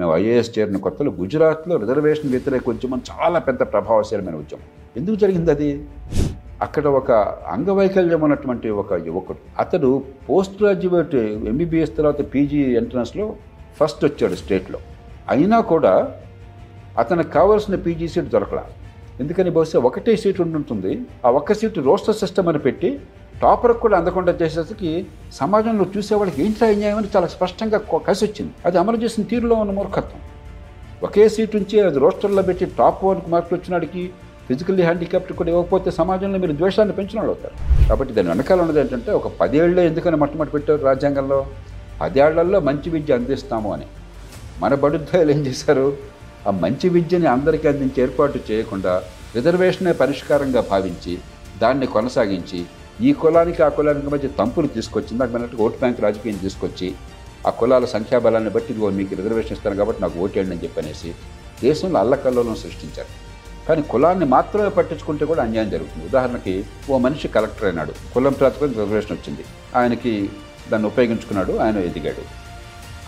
మేము ఐఏఎస్ చేరిన కొత్తలో గుజరాత్లో రిజర్వేషన్ వ్యతిరేక ఉద్యమం చాలా పెద్ద ప్రభావశీలమైన ఉద్యమం. ఎందుకు జరిగింది అది? అక్కడ ఒక అంగవైకల్యం ఉన్నటువంటి ఒక యువకుడు. అతడు పోస్ట్ గ్రాడ్యుయేట్ ఎంబీబీఎస్ తర్వాత పీజీ ఎంట్రన్స్లో ఫస్ట్ వచ్చాడు స్టేట్లో. అయినా కూడా అతనికి కావాల్సిన పీజీ సీట్ దొరకలా. ఎందుకని బహుశా ఒకటే సీట్ ఉండుంటుంది ఆ ఒక్క సీటు రోస్టర్ సిస్టమ్ అని పెట్టి టాపర్కి కూడా అందకుండా చేసేసరికి సమాజంలో చూసేవాళ్ళకి ఏంటి అన్యాయం అని చాలా స్పష్టంగా కలిసి వచ్చింది అది అమలు చేసిన తీరులో ఉన్న మూర్ఖత్వం. ఒకే సీటు నుంచి అది రోస్టర్లో పెట్టి టాప్ వన్కి మార్కులు వచ్చినాడికి ఫిజికల్లీ హ్యాండిక్యాప్ట్ కూడా ఇవ్వకపోతే సమాజంలో మీరు ద్వేషాన్ని పెంచిన వాళ్ళు అవుతారు. కాబట్టి దాని వెనకాల ఉన్నది ఏంటంటే ఒక పదేళ్ళే ఎందుకని మొట్టమొదటి పెట్టారు రాజ్యాంగంలో? పదేళ్ళలో మంచి విద్య అందిస్తాము అని. మన బడుద్దాయులు ఏం చేశారు? ఆ మంచి విద్యని అందరికీ అందించే ఏర్పాటు చేయకుండా రిజర్వేషనే పరిష్కారంగా భావించి దాన్ని కొనసాగించి ఈ కులానికి ఆ కులానికి మధ్య తంపులు తీసుకొచ్చి నాకు అన్నట్టు ఓటు బ్యాంక్ రాజకీయం తీసుకొచ్చి ఆ కులాల సంఖ్యాబలాన్ని బట్టి ఇదిగో మీకు రిజర్వేషన్ ఇస్తాను కాబట్టి నాకు ఓటేయండి అని చెప్పనేసి దేశంలో అల్లకల్లోలం సృష్టించారు. కానీ కులాన్ని మాత్రమే పట్టించుకుంటే కూడా అన్యాయం జరుగుతుంది. ఉదాహరణకి ఓ మనిషి కలెక్టర్ అయినాడు. కులం ప్రాతిపదికన రిజర్వేషన్ వచ్చింది. ఆయనకి దాన్ని ఉపయోగించుకున్నాడు ఆయన ఎదిగాడు.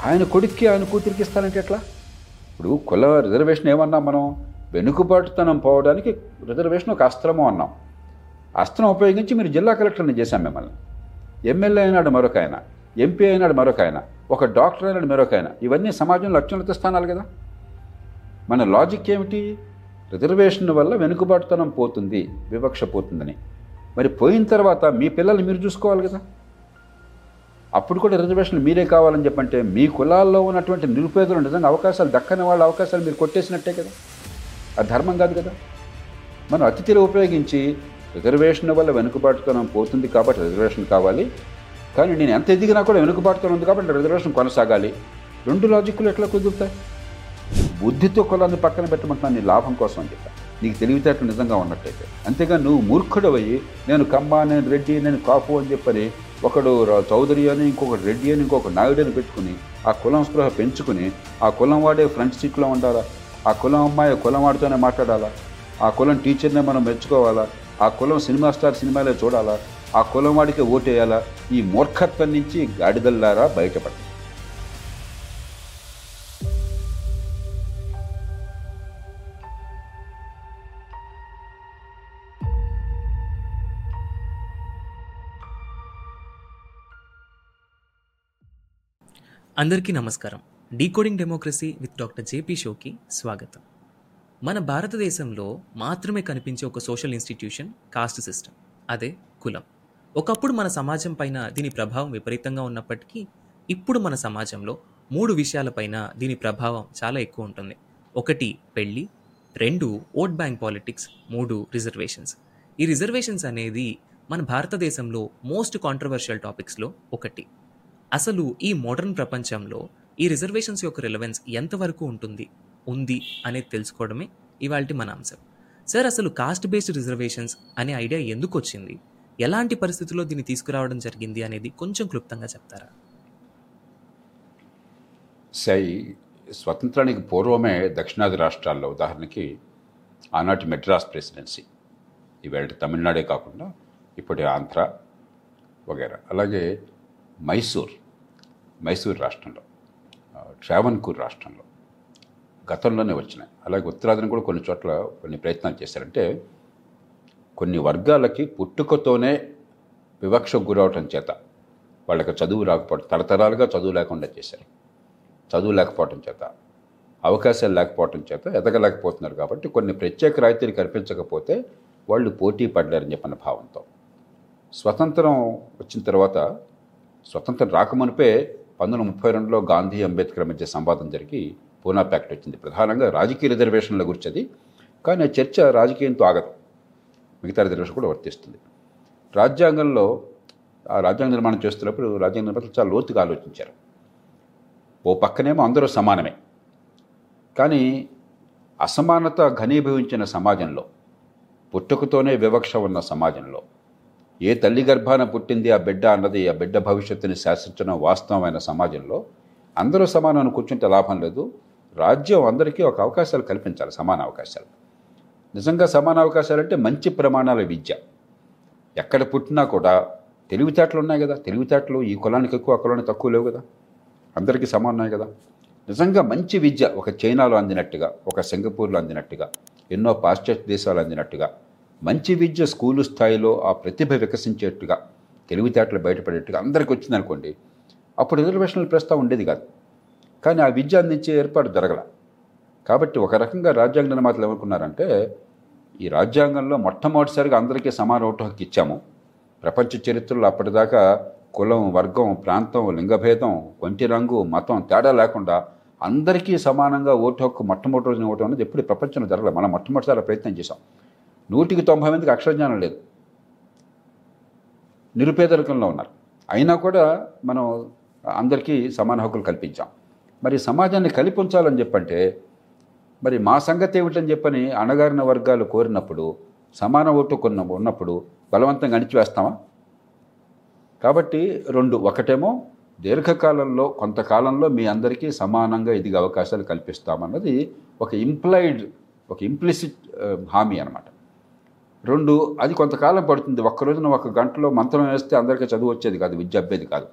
ఆయన కొడుక్కి ఆయన కూతురికి ఇస్తానంటే ఎట్లా? ఇప్పుడు కుల రిజర్వేషన్ ఏమన్నాం మనం? వెనుకబాటుతనం పోవడానికి రిజర్వేషన్ ఒక అస్త్రము అన్నాం. అస్త్రం ఉపయోగించి మీరు జిల్లా కలెక్టర్ని చేశాం మిమ్మల్ని. ఎమ్మెల్యే అయినాడు మరొక ఆయన ఎంపీ అయినాడు మరొక ఆయన ఒక డాక్టర్ అయినాడు మరొక ఆయన. ఇవన్నీ సమాజంలో అత్యున్నత స్థానాలు కదా. మన లాజిక్ ఏమిటి? రిజర్వేషన్ వల్ల వెనుకబాటుతనం పోతుంది వివక్ష పోతుందని. మరి పోయిన తర్వాత మీ పిల్లల్ని మీరు చూసుకోవాలి కదా. అప్పుడు కూడా రిజర్వేషన్లు మీరే కావాలని చెప్పంటే మీ కులాల్లో ఉన్నటువంటి నిరుపేదలు నిజంగా అవకాశాలు దక్కని వాళ్ళ అవకాశాలు మీరు కొట్టేసినట్టే కదా. అది ధర్మం కాదు కదా. మనం అతిథిని ఉపయోగించి రిజర్వేషన్ వల్ల వెనుకబాటుతనం పోతుంది కాబట్టి రిజర్వేషన్ కావాలి. కానీ నేను ఎంత ఎదిగినా కూడా వెనుకబాటుతనం ఉంది కాబట్టి రిజర్వేషన్ కొనసాగాలి. రెండు లాజిక్లు ఎట్లా కుదురుతాయి? బుద్ధితో కులాన్ని పక్కన పెట్టమంటున్నాను నీ లాభం కోసం అని చెప్పా. నీకు తెలివితేటలు నిజంగా ఉన్నట్టయితే. అంతేగా నువ్వు మూర్ఖుడవయ్యి నేను కమ్మ నేను రెడ్డి నేను కాపు అని చెప్పని ఒకడు రా- చౌదరి అని ఇంకొకటి రెడ్డి అని ఇంకొక నాయుడు అని పెట్టుకుని ఆ కులం స్పృహ పెంచుకుని ఆ కులం వాడే ఫ్రంట్ సీట్లో ఉండాలా? ఆ కులం అమ్మాయి కులం వాడితోనే మాట్లాడాలా? ఆ కులం టీచర్నే మనం మెచ్చుకోవాలా? ఆ కులం సినిమా స్టార్ సినిమాలో చూడాలా? ఆ కులం వాడికి ఓటేయాలా? ఈ మూర్ఖత్వం నుంచి గాడిదల్లారా బయటపడ అందరికీ నమస్కారం. Decoding democracy with doctor JP షోకి స్వాగతం. మన భారతదేశంలో మాత్రమే కనిపించే ఒక సోషల్ ఇన్స్టిట్యూషన్ కాస్ట్ సిస్టమ్. అదే కులం. ఒకప్పుడు మన సమాజం పైన దీని ప్రభావం విపరీతంగా ఉన్నప్పటికీ ఇప్పుడు మన సమాజంలో మూడు విషయాలపైన దీని ప్రభావం చాలా ఎక్కువ ఉంటుంది. ఒకటి పెళ్ళి రెండు ఓట్ బ్యాంక్ పాలిటిక్స్. మూడు రిజర్వేషన్స్. ఈ రిజర్వేషన్స్ అనేది మన భారతదేశంలో మోస్ట్ కాంట్రవర్షియల్ టాపిక్స్లో ఒకటి. అసలు ఈ మోడర్న్ ప్రపంచంలో ఈ రిజర్వేషన్స్ యొక్క రిలవెన్స్ ఎంతవరకు ఉంటుంది? ఉంది అనేది తెలుసుకోవడమే ఇవాళ మన అంశం. సార్ అసలు కాస్ట్ బేస్డ్ రిజర్వేషన్స్ అనే ఐడియా ఎందుకు వచ్చింది? ఎలాంటి పరిస్థితుల్లో దీన్ని తీసుకురావడం జరిగింది అనేది కొంచెం క్లుప్తంగా చెప్తారా? సై స్వతంత్రానికి పూర్వమే దక్షిణాది రాష్ట్రాల్లో ఉదాహరణకి ఆనాటి మెడ్రాస్ ప్రెసిడెన్సీ ఇవాళ తమిళనాడే కాకుండా ఇప్పటి ఆంధ్ర వగేరా అలాగే మైసూర్ మైసూర్ రాష్ట్రంలో ఆ, ట్రావెన్కూర్ రాష్ట్రంలో. గతంలోనే వచ్చినాయి. అలాగే ఉత్తరాదిని కూడా కొన్ని చోట్ల కొన్ని ప్రయత్నాలు చేశారంటే కొన్ని వర్గాలకి పుట్టుకతోనే వివక్ష గురవటం చేత వాళ్ళకి చదువు రాకపోవడం తరతరాలుగా చదువు లేకుండా చేశారు. చదువు లేకపోవటం చేత అవకాశాలు లేకపోవటం చేత ఎదగలేకపోతున్నారు కాబట్టి కొన్ని ప్రత్యేక రాయితీలు కల్పించకపోతే వాళ్ళు పోటీ పడ్డారని చెప్పిన భావంతో. స్వతంత్రం వచ్చిన తర్వాత స్వతంత్రం రాకమునిపే పంతొమ్మిది ముప్పై రెండులో గాంధీ అంబేద్కర్ మధ్య సంవాదం జరిగి పూనా ప్యాక్ట్ వచ్చింది. ప్రధానంగా రాజకీయ రిజర్వేషన్ల గురించి అది. కానీ ఆ చర్చ రాజకీయంతో ఆగదు. మిగతా రిజర్వేషన్ కూడా వర్తిస్తుంది. రాజ్యాంగంలో ఆ రాజ్యాంగ నిర్మాణం చేస్తున్నప్పుడు రాజ్యాంగ నిర్మాతలు చాలా లోతుగా ఆలోచించారు. ఓ పక్కనేమో అందరూ సమానమే. కానీ అసమానత ఘనీభవించిన సమాజంలో పుట్టుకతోనే వివక్ష ఉన్న సమాజంలో ఏ తల్లి గర్భాన పుట్టింది ఆ బిడ్డ అన్నది ఆ బిడ్డ భవిష్యత్తుని శాసించడం వాస్తవమైన సమాజంలో అందరూ సమానం అని కూర్చుంటే లాభం లేదు. రాజ్యం అందరికీ ఒక అవకాశాలు కల్పించాలి సమాన అవకాశాలు. నిజంగా సమాన అవకాశాలు అంటే మంచి ప్రమాణాల విద్య. ఎక్కడ పుట్టినా కూడా తెలివితేటలు ఉన్నాయి కదా. తెలివితేటలు ఈ కులానికి ఎక్కువ ఆ కులానికి తక్కువ లేవు కదా. అందరికీ సమానాయి కదా. నిజంగా మంచి విద్య ఒక చైనాలో అందినట్టుగా ఒక సింగపూర్లో అందినట్టుగా ఎన్నో పాశ్చాత్య దేశాలు అందినట్టుగా మంచి విద్య స్కూలు స్థాయిలో ఆ ప్రతిభ వికసించేట్టుగా తెలివితేటలు బయటపడేట్టుగా అందరికీ వచ్చిందనుకోండి అప్పుడు రిజర్వేషన్ల ప్రస్తావం ఉండేది కాదు. కానీ ఆ విద్య అందించే ఏర్పాటు జరగల. కాబట్టి ఒక రకంగా రాజ్యాంగ నిర్మాతలు ఏమనుకున్నారంటే ఈ రాజ్యాంగంలో మొట్టమొదటిసారిగా అందరికీ సమాన ఓటు హక్కు ఇచ్చాము. ప్రపంచ చరిత్రలో అప్పటిదాకా కులం వర్గం ప్రాంతం లింగభేదం ఒంటి రంగు మతం తేడా లేకుండా అందరికీ సమానంగా ఓటు హక్కు మొట్టమొదటి రోజున ఓటు అనేది ఎప్పుడు ప్రపంచంలో జరగలేదు మనం మొట్టమొదటిసారి ప్రయత్నం చేశాం. నూటికి తొంభై మందికి అక్షరజ్ఞానం లేదు. నిరుపేదరికంలో ఉన్నారు. అయినా కూడా మనం అందరికీ సమాన హక్కులు కల్పించాం. మరి సమాజాన్ని కలిపి ఉంచాలని చెప్పంటే మరి మా సంగతి ఏమిటని చెప్పని అణగారిన వర్గాలు కోరినప్పుడు సమాన ఓటు కొన్న ఉన్నప్పుడు బలవంతంగా అణిచివేస్తామా? కాబట్టి రెండు ఒకటేమో దీర్ఘకాలంలో కొంతకాలంలో మీ అందరికీ సమానంగా ఎదిగే అవకాశాలు కల్పిస్తామన్నది ఒక ఇంప్లైడ్ ఒక ఇంప్లిసిట్ హామీ అనమాట రెండు అది కొంతకాలం పడుతుంది. ఒక్క రోజున ఒక గంటలో మంత్రం వేస్తే అందరికీ చదువు వచ్చేది కాదు విద్య అబ్బేది కాదు.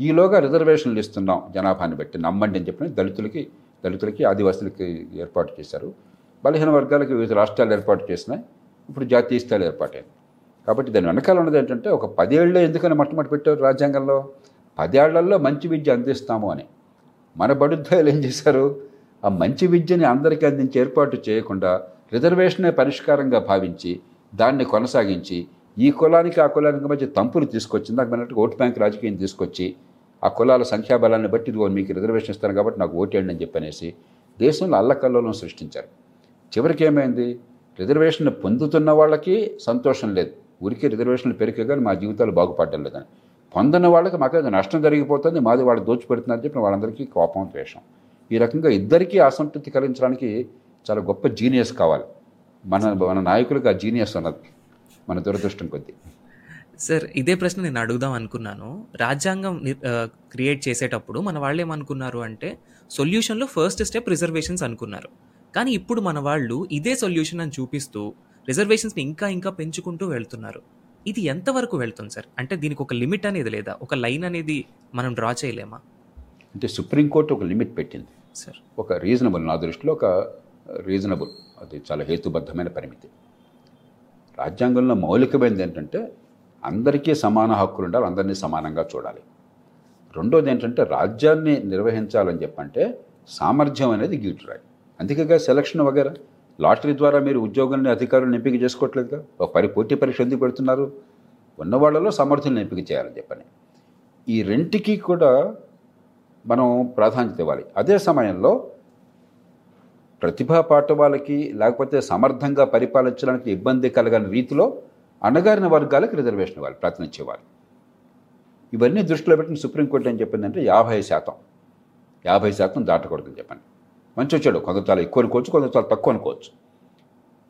ఈలోగా రిజర్వేషన్లు ఇస్తున్నాం. జనాభాని బట్టి నమ్మండి అని చెప్పి దళితులకి దళితులకి ఆదివాసులకి ఏర్పాటు చేశారు. బలహీన వర్గాలకి వివిధ రాష్ట్రాలు ఏర్పాటు చేసినాయి. ఇప్పుడు జాతీయ స్థాయిలో ఏర్పాటైంది. కాబట్టి దాని వెనకాల ఉన్నది ఏంటంటే ఒక పదేళ్ళలో ఎందుకని మొట్టమొదటి పెట్టారు రాజ్యాంగంలో? పదేళ్ళలో మంచి విద్య అందిస్తాము అని. మన బడుద్దాయులు ఏం చేశారు? ఆ మంచి విద్యని అందరికీ అందించి ఏర్పాటు చేయకుండా రిజర్వేషనే పరిష్కారంగా భావించి దాన్ని కొనసాగించి ఈ కులానికి ఆ కులానికి మధ్య తంపులు తీసుకొచ్చింది. నాకు మనట్టు ఓటు బ్యాంక్ రాజకీయం తీసుకొచ్చి ఆ కులాల సంఖ్యాబలాన్ని బట్టి ఇదిగో మీకు రిజర్వేషన్ ఇస్తాను కాబట్టి నాకు ఓటేయండి అని చెప్పనేసి దేశంలో అల్లకల్లోలం సృష్టించారు. చివరికి ఏమైంది? రిజర్వేషన్ పొందుతున్న వాళ్ళకి సంతోషం లేదు. ఊరికే రిజర్వేషన్లు పెరిగే కానీ మా జీవితాలు బాగుపడడం లేదని. పొందిన వాళ్ళకి మాకు ఏదో నష్టం జరిగిపోతుంది మాది వాళ్ళు దోచిపెడుతున్నారని చెప్పి వాళ్ళందరికీ కోపం ద్వేషం. ఈ రకంగా ఇద్దరికీ అసంతృప్తి కలిగించడానికి చాలా గొప్ప జీనియస్ కావాలి. మన మన నాయకులకు ఆ జీనియస్ ఉన్నది. మన దురదృష్టం కొద్దీ. సార్ ఇదే ప్రశ్న నేను అడుగుదాం అనుకున్నాను. రాజ్యాంగం క్రియేట్ చేసేటప్పుడు మన వాళ్ళు ఏమనుకున్నారు అంటే సొల్యూషన్లో ఫస్ట్ స్టెప్ రిజర్వేషన్స్ అనుకున్నారు. కానీ ఇప్పుడు మన వాళ్ళు ఇదే సొల్యూషన్ అని చూపిస్తూ రిజర్వేషన్స్ని ఇంకా ఇంకా పెంచుకుంటూ వెళ్తున్నారు. ఇది ఎంతవరకు వెళ్తుంది సార్? అంటే దీనికి ఒక లిమిట్ అనేది లేదా? ఒక లైన్ అనేది మనం డ్రా చేయలేమా? అంటే సుప్రీంకోర్టు ఒక లిమిట్ పెట్టింది. సార్. ఒక రీజనబుల్ నా దృష్టిలో ఒక రీజనబుల్ అది చాలా హేతుబద్ధమైన పరిమితి. రాజ్యాంగంలో మౌలికమైనది ఏంటంటే అందరికీ సమాన హక్కులు ఉండాలి అందరినీ సమానంగా చూడాలి. రెండోది ఏంటంటే రాజ్యాన్ని నిర్వహించాలని చెప్పంటే సామర్థ్యం అనేది గీటురాయి అందుకేగా సెలక్షన్ వగేరా. లాటరీ ద్వారా మీరు ఉద్యోగుల్ని అధికారులను ఎంపిక చేసుకోవట్లేదుగా ఒక పరి పోటీ పరీక్ష ఎందుకు పెడుతున్నారు? ఉన్న వాళ్ళలో సమర్థులను ఎంపిక చేయాలని చెప్పని. ఈ రెంటికి కూడా మనం ప్రాధాన్యత ఇవ్వాలి. అదే సమయంలో ప్రతిభా పాఠవాలకి లేకపోతే సమర్థంగా పరిపాలించడానికి ఇబ్బంది కలగని రీతిలో అణగారిన వర్గాలకు రిజర్వేషన్ ఇవ్వాలి ప్రాతినిధ్యం ఇవ్వాలి. ఇవన్నీ దృష్టిలో పెట్టిన సుప్రీంకోర్టు ఏం చెప్పిందంటే యాభై శాతం. యాభై శాతం దాటకూడదని చెప్పండి. మంచి వచ్చాడు కొంత చాలా ఎక్కువ అనుకోవచ్చు కొంత చాలా తక్కువ అనుకోవచ్చు.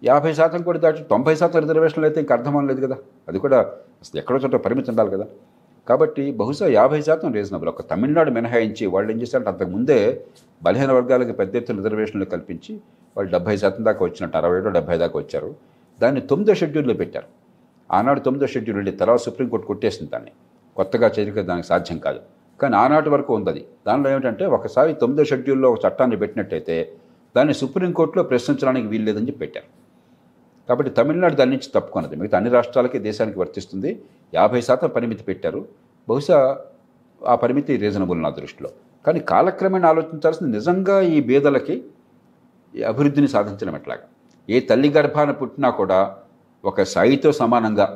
యాభై శాతం కూడా దాటి తొంభై శాతం రిజర్వేషన్లు అయితే ఇంకా అర్థం లేదు కదా. అది కూడా అసలు ఎక్కడో చోట పరిమితి ఉండాలి కదా. కాబట్టి బహుశా యాభై శాతం రీజనబుల్ ఒక తమిళనాడు మినహాయించి వాళ్ళు ఏం చేశారంటే అంతకుముందే బలహీన వర్గాలకు పెద్ద ఎత్తున రిజర్వేషన్లు కల్పించి వాళ్ళు డెబ్బై శాతం దాకా వచ్చినట్టు అరవై ఏడు డెబ్బై దాకా వచ్చారు. దాన్ని తొమ్మిదో షెడ్యూల్లో పెట్టారు. ఆనాడు తొమ్మిదో షెడ్యూల్ వెళ్ళి తర్వాత సుప్రీంకోర్టు కొట్టేసింది దాన్ని. కొత్తగా చేరిక దానికి సాధ్యం కాదు. కానీ ఆనాటి వరకు ఉంది అది. దానిలో ఏమిటంటే ఒకసారి తొమ్మిదో షెడ్యూల్లో ఒక చట్టాన్ని పెట్టినట్టయితే దాన్ని సుప్రీంకోర్టులో ప్రశ్నించడానికి వీల్లేదని చెప్పి పెట్టారు. కాబట్టి తమిళనాడు దాని నుంచి తప్పుకున్నది. మిగతా అన్ని రాష్ట్రాలకి దేశానికి వర్తిస్తుంది. యాభై శాతం పరిమితి పెట్టారు. బహుశా ఆ పరిమితి రీజనబుల్ నా దృష్టిలో. కానీ కాలక్రమేణా ఆలోచించాల్సింది నిజంగా ఈ బీదలకి అభివృద్ధిని సాధించడం ఎట్లాగా? ఏ తల్లి గర్భాన పుట్టినా కూడా ఒక సాయితో సమానంగా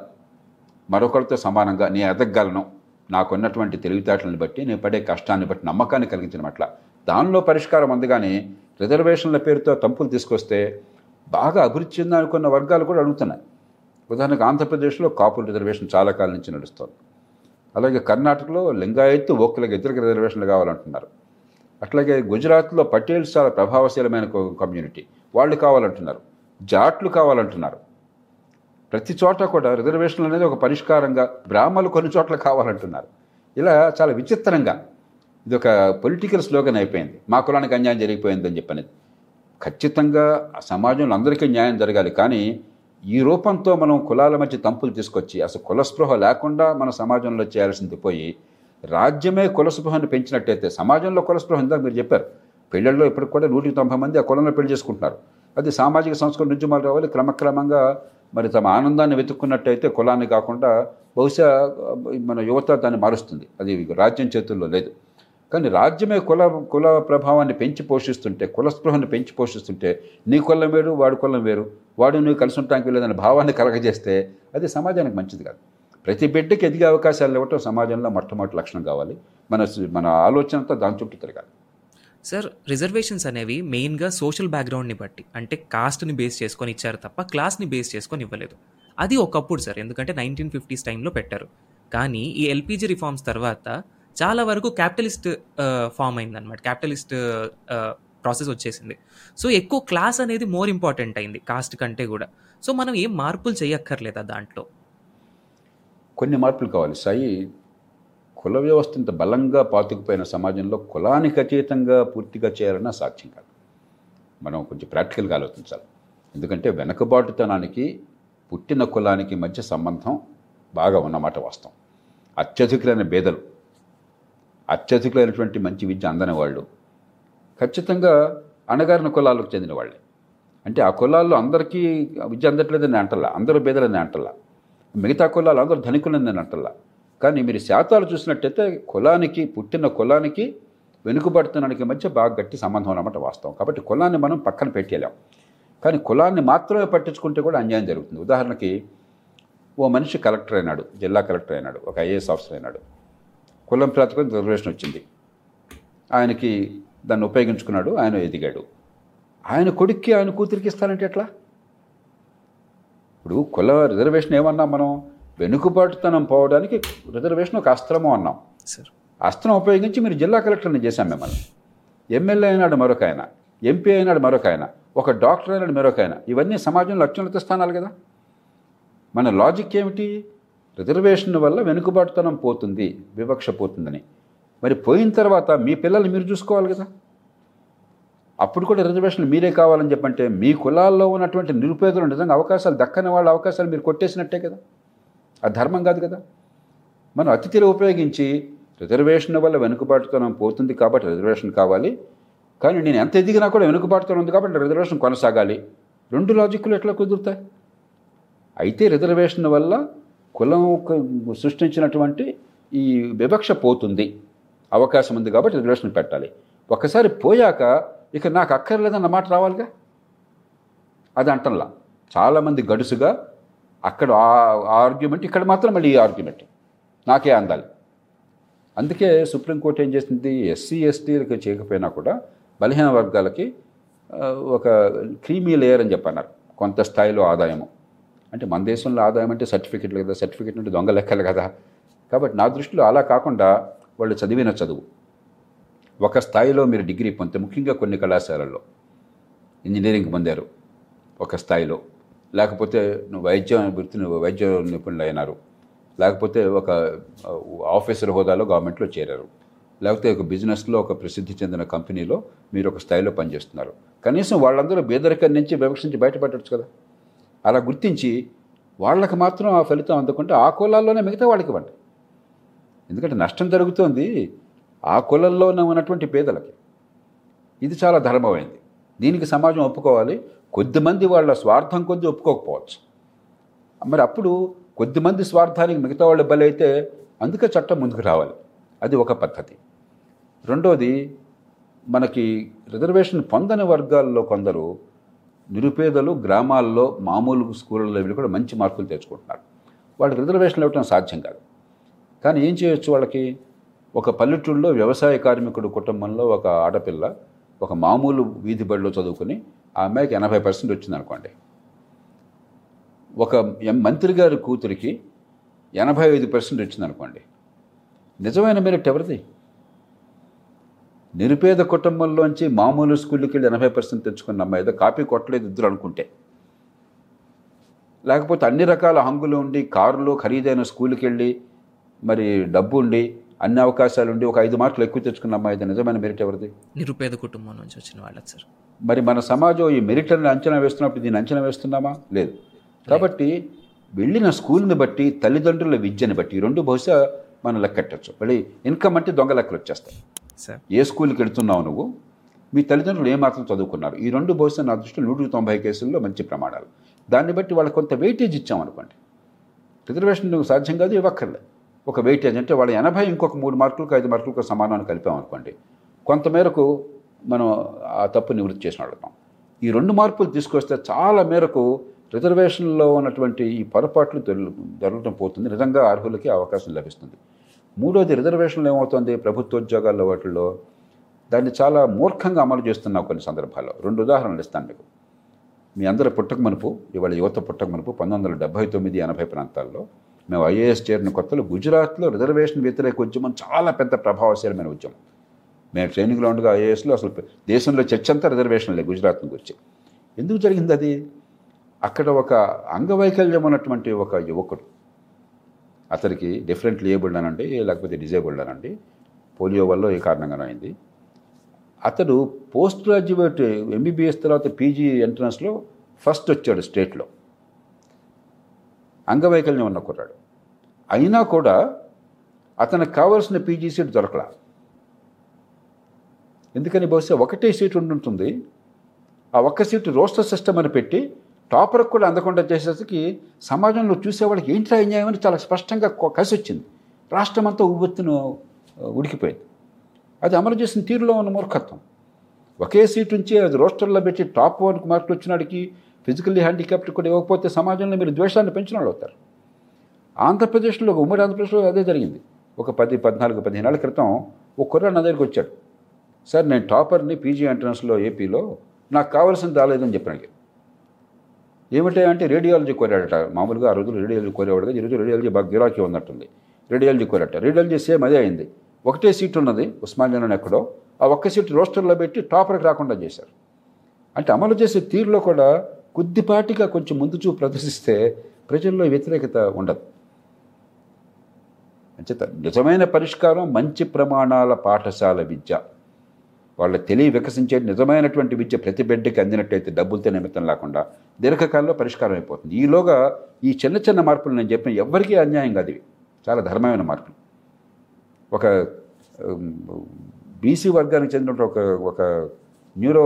మరొకరితో సమానంగా నేను ఎదగలను. నాకున్నటువంటి తెలివితేటలను బట్టి నేను పడే కష్టాన్ని బట్టి నమ్మకాన్ని కలిగించడం అట్లా దానిలో పరిష్కారం అందుగానే రిజర్వేషన్ల పేరుతో తంపులు తీసుకొస్తే బాగా అభివృద్ధి చెందాలనుకున్న వర్గాలు కూడా అడుగుతున్నాయి. ఉదాహరణకు ఆంధ్రప్రదేశ్లో కాపుల రిజర్వేషన్ చాలా కాలం నుంచి నడుస్తుంది. అలాగే కర్ణాటకలో లింగాయత్తు ఓక్కులకు ఇద్దరికి రిజర్వేషన్లు కావాలంటున్నారు. అట్లాగే గుజరాత్లో పటేల్స్ చాలా ప్రభావశీలమైన కమ్యూనిటీ. వాళ్ళు కావాలంటున్నారు. జాట్లు కావాలంటున్నారు. ప్రతి చోట కూడా రిజర్వేషన్లు అనేది ఒక పరిష్కారంగా బ్రాహ్మలు కొన్ని చోట్ల కావాలంటున్నారు. ఇలా చాలా విచిత్రంగా ఇది ఒక పొలిటికల్ స్లోగన్ అయిపోయింది. మా కులానికి అన్యాయం జరిగిపోయిందని చెప్పనేది. ఖచ్చితంగా ఆ సమాజంలో అందరికీ న్యాయం జరగాలి. కానీ ఈ రూపంతో మనం కులాల మధ్య తంపులు తీసుకొచ్చి అసలు కులస్పృహ లేకుండా మన సమాజంలో చేయాల్సింది పోయి రాజ్యమే కులస్పృహను పెంచినట్టయితే సమాజంలో కులస్పృహ ఉందా మీరు చెప్పారు. పెళ్ళిళ్ళలో ఇప్పటికి కూడా నూటికి తొంభై మంది ఆ కులంలో పెళ్ళి చేసుకుంటున్నారు. అది సామాజిక సంస్కృతి నుంచి మళ్ళీ రావాలి క్రమక్రమంగా మరి తమ ఆనందాన్ని వెతుక్కున్నట్టయితే కులాన్ని కాకుండా బహుశా మన యువత దాన్ని మారుస్తుంది. అది రాజ్యం చేతుల్లో లేదు. కానీ రాజ్యమే కుల కుల ప్రభావాన్ని పెంచి పోషిస్తుంటే కులస్పృహను పెంచి పోషిస్తుంటే నీ కులం వేరు వాడి కులం వేరు వాడు నువ్వు కలిసి ఉండటానికి లేదనే భావాన్ని కలగజేస్తే అది సమాజానికి మంచిది కాదు. ప్రతి బిడ్డకి ఎదిగే అవకాశాలు ఇవ్వటం సమాజంలో మొట్టమొదటి లక్షణం కావాలి. మన మన ఆలోచనతో దాని చుట్టూ తిరగాలి. సార్ రిజర్వేషన్స్ అనేవి మెయిన్గా సోషల్ బ్యాక్గ్రౌండ్ని బట్టి అంటే కాస్ట్ని బేస్ చేసుకొని ఇచ్చారు తప్ప క్లాస్ని బేస్ చేసుకొని ఇవ్వలేదు. అది ఒకప్పుడు సార్ ఎందుకంటే నైన్టీన్ ఫిఫ్టీస్ టైంలో పెట్టారు. కానీ ఈ ఎల్పిజి రిఫార్మ్స్ తర్వాత చాలా వరకు క్యాపిటలిస్ట్ ఫామ్ అయిందన్నమాట. క్యాపిటలిస్ట్ ప్రాసెస్ వచ్చేసింది. సో ఎక్కువ క్లాస్ అనేది మోర్ ఇంపార్టెంట్ అయింది కాస్ట్ కంటే కూడా. సో మనం ఏం మార్పులు చేయక్కర్లేదా దాంట్లో? కొన్ని మార్పులు కావాలి. సాయి కుల వ్యవస్థ ఇంత బలంగా పాతుకుపోయిన సమాజంలో కులానికి అచేతంగా పూర్తిగా చేయాలన్న సాధ్యం కాదు. మనం కొంచెం ప్రాక్టికల్గా ఆలోచించాలి. ఎందుకంటే వెనకబాటుతనానికి పుట్టిన కులానికి మధ్య సంబంధం బాగా ఉన్నమాట వాస్తవం. అత్యధికులైన బేదలు అత్యధికులైనటువంటి మంచి విద్య అందని వాళ్ళు ఖచ్చితంగా అణగారిన కులాలకు చెందిన వాళ్ళే అంటే ఆ కులాల్లో అందరికీ విద్య అందట్లేదని అంటల్లా అందరూ బేదలని అంటల్లా. మిగతా కులాలు అందరూ ధనికులని అంటల్లా. కానీ మీరు శాతాలు చూసినట్టయితే కులానికి పుట్టిన కులానికి వెనుకబడుతున్నానికి మధ్య బాగా గట్టి సంబంధం అన్నమాట వాస్తవం. కాబట్టి కులాన్ని మనం పక్కన పెట్టేలాం కానీ కులాన్ని మాత్రమే పట్టించుకుంటే కూడా అన్యాయం జరుగుతుంది. ఉదాహరణకి ఓ మనిషి కలెక్టర్ అయినాడు జిల్లా కలెక్టర్ అయినాడు ఒక ఐఏఎస్ ఆఫీసర్ అయినాడు. కులం ప్రాతిపదికన రిజర్వేషన్ వచ్చింది. ఆయనకి దాన్ని ఉపయోగించుకున్నాడు ఆయన ఎదిగాడు. ఆయన కొడుక్కి ఆయన కూతురికి ఇస్తానంటే ఎట్లా? ఇప్పుడు కుల రిజర్వేషన్ ఏమన్నా మనం? వెనుకబాటుతనం పోవడానికి రిజర్వేషన్ ఒక అస్త్రము అన్నాం. సార్. అస్త్రం ఉపయోగించి మీరు జిల్లా కలెక్టర్ని చేశాం మిమ్మల్ని. ఎమ్మెల్యే అయినాడు మరొక ఆయన ఎంపీ అయినాడు మరొక ఆయన ఒక డాక్టర్ అయినాడు మరొక ఆయన. ఇవన్నీ సమాజంలో అత్యున్నత స్థానాలు కదా. మన లాజిక్ ఏమిటి? రిజర్వేషన్ వల్ల వెనుకబాటుతనం పోతుంది వివక్ష పోతుందని. మరి పోయిన తర్వాత మీ పిల్లల్ని మీరు చూసుకోవాలి కదా. అప్పుడు కూడా రిజర్వేషన్లు మీరే కావాలని చెప్పంటే మీ కులాల్లో ఉన్నటువంటి నిరుపేదలు నిజంగా అవకాశాలు దక్కని వాళ్ళ అవకాశాలు మీరు కొట్టేసినట్టే కదా. అది ధర్మం కాదు కదా. మనం అతిథిలో ఉపయోగించి రిజర్వేషన్ వల్ల వెనుకబాటుతనం పోతుంది కాబట్టి రిజర్వేషన్ కావాలి. కానీ నేను ఎంత ఎదిగినా కూడా వెనుకబాటుతనం ఉంది కాబట్టి రిజర్వేషన్ కొనసాగాలి. రెండు లాజిక్లు ఎట్లా కుదురుతాయి? అయితే రిజర్వేషన్ వల్ల కులం సృష్టించినటువంటి ఈ వివక్ష పోతుంది. అవకాశం ఉంది కాబట్టి రిజర్వేషన్ పెట్టాలి. ఒకసారి పోయాక ఇక నాకు అక్కర్లేదన్న మాట రావాలిగా? అది అంటంలా చాలామంది గడుసుగా అక్కడ ఆ ఆర్గ్యుమెంట్ ఇక్కడ మాత్రం మళ్ళీ ఈ ఆర్గ్యుమెంట్. నాకే అందాలి. అందుకే సుప్రీంకోర్టు ఏం చేసింది? ఎస్సీ ఎస్టీలకి చేయకపోయినా కూడా బలహీన వర్గాలకి ఒక క్రీమీ లేయర్ అని చెప్పన్నారు. కొంత స్థాయిలో ఆదాయము. అంటే మన దేశంలో ఆదాయం అంటే సర్టిఫికెట్లు కదా సర్టిఫికెట్ అంటే దొంగ లెక్కలు కదా. కాబట్టి నా దృష్టిలో అలా కాకుండా వాళ్ళు చదివిన చదువు. ఒక స్థాయిలో మీరు డిగ్రీ పొందితే ముఖ్యంగా కొన్ని కళాశాలల్లో ఇంజనీరింగ్ పొందారు ఒక స్థాయిలో. లేకపోతే నువ్వు వైద్య వృత్తి నువ్వు వైద్య నిపుణులు అయినారు లేకపోతే ఒక ఆఫీసర్ హోదాలో గవర్నమెంట్లో చేరారు. లేకపోతే ఒక బిజినెస్లో ఒక ప్రసిద్ధి చెందిన కంపెనీలో మీరు ఒక స్థాయిలో పనిచేస్తున్నారు. కనీసం వాళ్ళందరూ బేదరికం నుంచి వివక్షించి బయటపడవచ్చు కదా. అలా గుర్తించి వాళ్ళకి మాత్రం ఆ ఫలితం అందుకుంటే ఆ కులాల్లోనే మిగతా వాళ్ళకి ఇవ్వండి. ఎందుకంటే నష్టం జరుగుతోంది ఆ కులంలోనే ఉన్నటువంటి పేదలకి. ఇది చాలా ధర్మమైంది. దీనికి సమాజం ఒప్పుకోవాలి. కొద్దిమంది వాళ్ళ స్వార్థం కొద్ది ఒప్పుకోకపోవచ్చు. మరి అప్పుడు కొద్దిమంది స్వార్థానికి మిగతా వాళ్ళు బలైతే అందుకే చట్టం ముందుకు రావాలి. అది ఒక పద్ధతి. రెండోది మనకి రిజర్వేషన్ పొందని వర్గాల్లో కొందరు నిరుపేదలు గ్రామాల్లో మామూలు స్కూళ్ళలో వెళ్ళి కూడా మంచి మార్కులు తెచ్చుకుంటున్నారు. వాళ్ళకి రిజర్వేషన్లు ఇవ్వడం సాధ్యం కాదు. కానీ ఏం చేయొచ్చు వాళ్ళకి? ఒక పల్లెటూళ్ళలో వ్యవసాయ కార్మికుడు కుటుంబంలో ఒక ఆడపిల్ల ఒక మామూలు వీధి బడిలో చదువుకుని ఆ అమ్మాయికి ఎనభై పర్సెంట్ వచ్చింది అనుకోండి ఒక ఎం- మంత్రి గారి కూతురికి ఎనభై ఐదు పర్సెంట్ వచ్చింది అనుకోండి నిజమైన మెరిట్ ఎవరిది? నిరుపేద కుటుంబంలోంచి మామూలు స్కూల్కి వెళ్ళి ఎనభై పర్సెంట్ తెచ్చుకున్న అమ్మాయి ఏదో కాపీ కొట్టలేదు ఇద్దరు అనుకుంటే. లేకపోతే అన్ని రకాల హంగులు ఉండి కారులో ఖరీదైన స్కూల్కి వెళ్ళి మరి డబ్బు ఉండి అన్ని అవకాశాలు ఉండి ఒక ఐదు మార్కులు ఎక్కువ తెచ్చుకున్న అమ్మాయి నిజమైన మెరిట్ ఎవరిది? నిరుపేద కుటుంబం నుంచి వచ్చిన వాళ్ళకి సార్. మరి మన సమాజం ఈ మెరిట్ అని అంచనా వేస్తున్నప్పుడు దీన్ని అంచనా వేస్తున్నామా? లేదు. కాబట్టి వెళ్ళిన స్కూల్ని బట్టి తల్లిదండ్రుల విద్యని బట్టి ఈ రెండు బహుశా మనం లెక్కెట్టచ్చు మళ్ళీ ఇన్కమ్ అంటే దొంగ లెక్కలు వచ్చేస్తాయి. ఏ స్కూల్కి వెళ్తున్నావు నువ్వు? మీ తల్లిదండ్రులు ఏమాత్రం చదువుకున్నారు? ఈ రెండు బహుశా నా దృష్టిలో నూటికి తొంభై కేసుల్లో మంచి ప్రమాణాలు. దాన్ని బట్టి వాళ్ళకి కొంత వెయిటేజ్ ఇచ్చామనుకోండి రిజర్వేషన్ సాధ్యం కాదు ఇవ్వక్కర్లే. ఒక వెయిటేజ్ అంటే వాళ్ళ ఎనభై ఇంకొక మూడు మార్కులకు ఐదు మార్కులకు సమానాన్ని కలిపామనుకోండి కొంతమేరకు మనం ఆ తప్పు నివృత్తి చేసిన అడుగుతాం ఈ రెండు మార్పులు తీసుకొస్తే చాలా మేరకు రిజర్వేషన్లో ఉన్నటువంటి ఈ పొరపాట్లు జరగడం పోతుంది. నిజంగా అర్హులకి అవకాశం లభిస్తుంది. మూడోది రిజర్వేషన్లు ఏమవుతుంది? ప్రభుత్వ వాటిల్లో దాన్ని చాలా మూర్ఖంగా అమలు చేస్తున్నావు కొన్ని సందర్భాల్లో. రెండు ఉదాహరణలు ఇస్తాను మీకు. మీ అందరి పుట్టక మనుపు ఇవాళ యువత పుట్టక మనుపు పంతొమ్మిది వందల డెబ్బై తొమ్మిది ఎనభై ప్రాంతాల్లో మేము ఐఏఎస్ చేరిన కొత్తలో గుజరాత్లో రిజర్వేషన్ వ్యతిరేక ఉద్యమం చాలా పెద్ద ప్రభావశీలమైన ఉద్యమం. మేము ట్రైనింగ్లో ఉండగా ఐఏఎస్లో అసలు దేశంలో చర్చ అంతా రిజర్వేషన్లే గుజరాత్ని గురించి ఎందుకు జరిగింది అది? అక్కడ ఒక అంగవైకల్యం ఉన్నటువంటి ఒక యువకుడు అతనికి డిఫరెంట్ లేబుల్డ్ అనండి లేకపోతే డిజేబుల్డ్ అనండి పోలియో వల్ల ఏ కారణంగానో అయింది. అతడు పోస్ట్ గ్రాడ్యుయేట్ ఎంబీబీఎస్ తర్వాత పీజీ ఎంట్రన్స్లో ఫస్ట్ వచ్చాడు స్టేట్లో అంగవైకల్యం ఉన్న కుర్రాడు. అయినా కూడా అతనికి కావాల్సిన పీజీ సీట్ దొరకలా. ఎందుకని బహుశా ఒకటే సీట్ ఉండుంటుంది. ఆ ఒక్క సీటు రోస్టర్ సిస్టమ్ అని పెట్టి టాపర్కి కూడా అందకుండా చేసేసరికి సమాజంలో చూసేవాళ్ళకి ఏంటి అన్యాయం అని చాలా స్పష్టంగా కొ- కసి వచ్చింది రాష్ట్రం అంతా ఉవ్వెత్తున ఉడికిపోయింది. అది అమలు చేసిన తీరులో ఉన్న మూర్ఖత్వం. ఒకే సీటు నుంచి అది రోస్టర్లో పెట్టి టాప్ వన్కి మార్కులు వచ్చినాడికి ఫిజికల్లీ హ్యాండిక్యాప్ట్ కూడా ఇవ్వకపోతే సమాజంలో మీరు ద్వేషాన్ని పెంచిన వాళ్ళు అవుతారు. ఆంధ్రప్రదేశ్లో ఉమ్మడి ఆంధ్రప్రదేశ్లో అదే జరిగింది. ఒక పది పద్నాలుగు పదిహేను ఏళ్ళ క్రితం ఒక కుర్ర నా దగ్గరికి వచ్చాడు. సార్ నేను టాపర్ని పీజీ ఎంట్రన్స్లో ఏపీలో నాకు కావాల్సింది రాలేదని చెప్పాను ఏమిటంటే రేడియాలజీ కోరాడట. మామూలుగా ఆ రోజులు రేడియాలజీ కోరేవాడుగా ఈరోజు రేడియాలజీ బాగా గిరాకీ ఉన్నట్టుంది. రేడియాలజీ కోరాట రేడియాలజీ సేమ్ అదే అయింది. ఒకటే సీట్ ఉన్నది ఉస్మానియాలో ఎక్కడో. ఆ ఒక్క సీట్ రోస్టర్లో పెట్టి టాపర్కి రాకుండా చేశారు. అంటే అమలు చేసే తీరులో కూడా కొద్దిపాటిగా కొంచెం ముందు చూపు ప్రదర్శిస్తే ప్రజల్లో వ్యతిరేకత ఉండదు. అంచేత నిజమైన పరిష్కారం మంచి ప్రమాణాల పాఠశాల విద్య. వాళ్ళ తెలివి వికసించే నిజమైనటువంటి విద్య ప్రతి బిడ్డకి అందినట్టయితే డబ్బులతో నిమిత్తం లేకుండా దీర్ఘకాలంలో పరిష్కారం అయిపోతుంది. ఈలోగా ఈ చిన్న చిన్న మార్పులు నేను చెప్పిన ఎవ్వరికీ అన్యాయం కాదు ఇవి. చాలా ధర్మమైన మార్పులు. ఒక బీసీ వర్గానికి చెందిన ఒక ఒక న్యూరో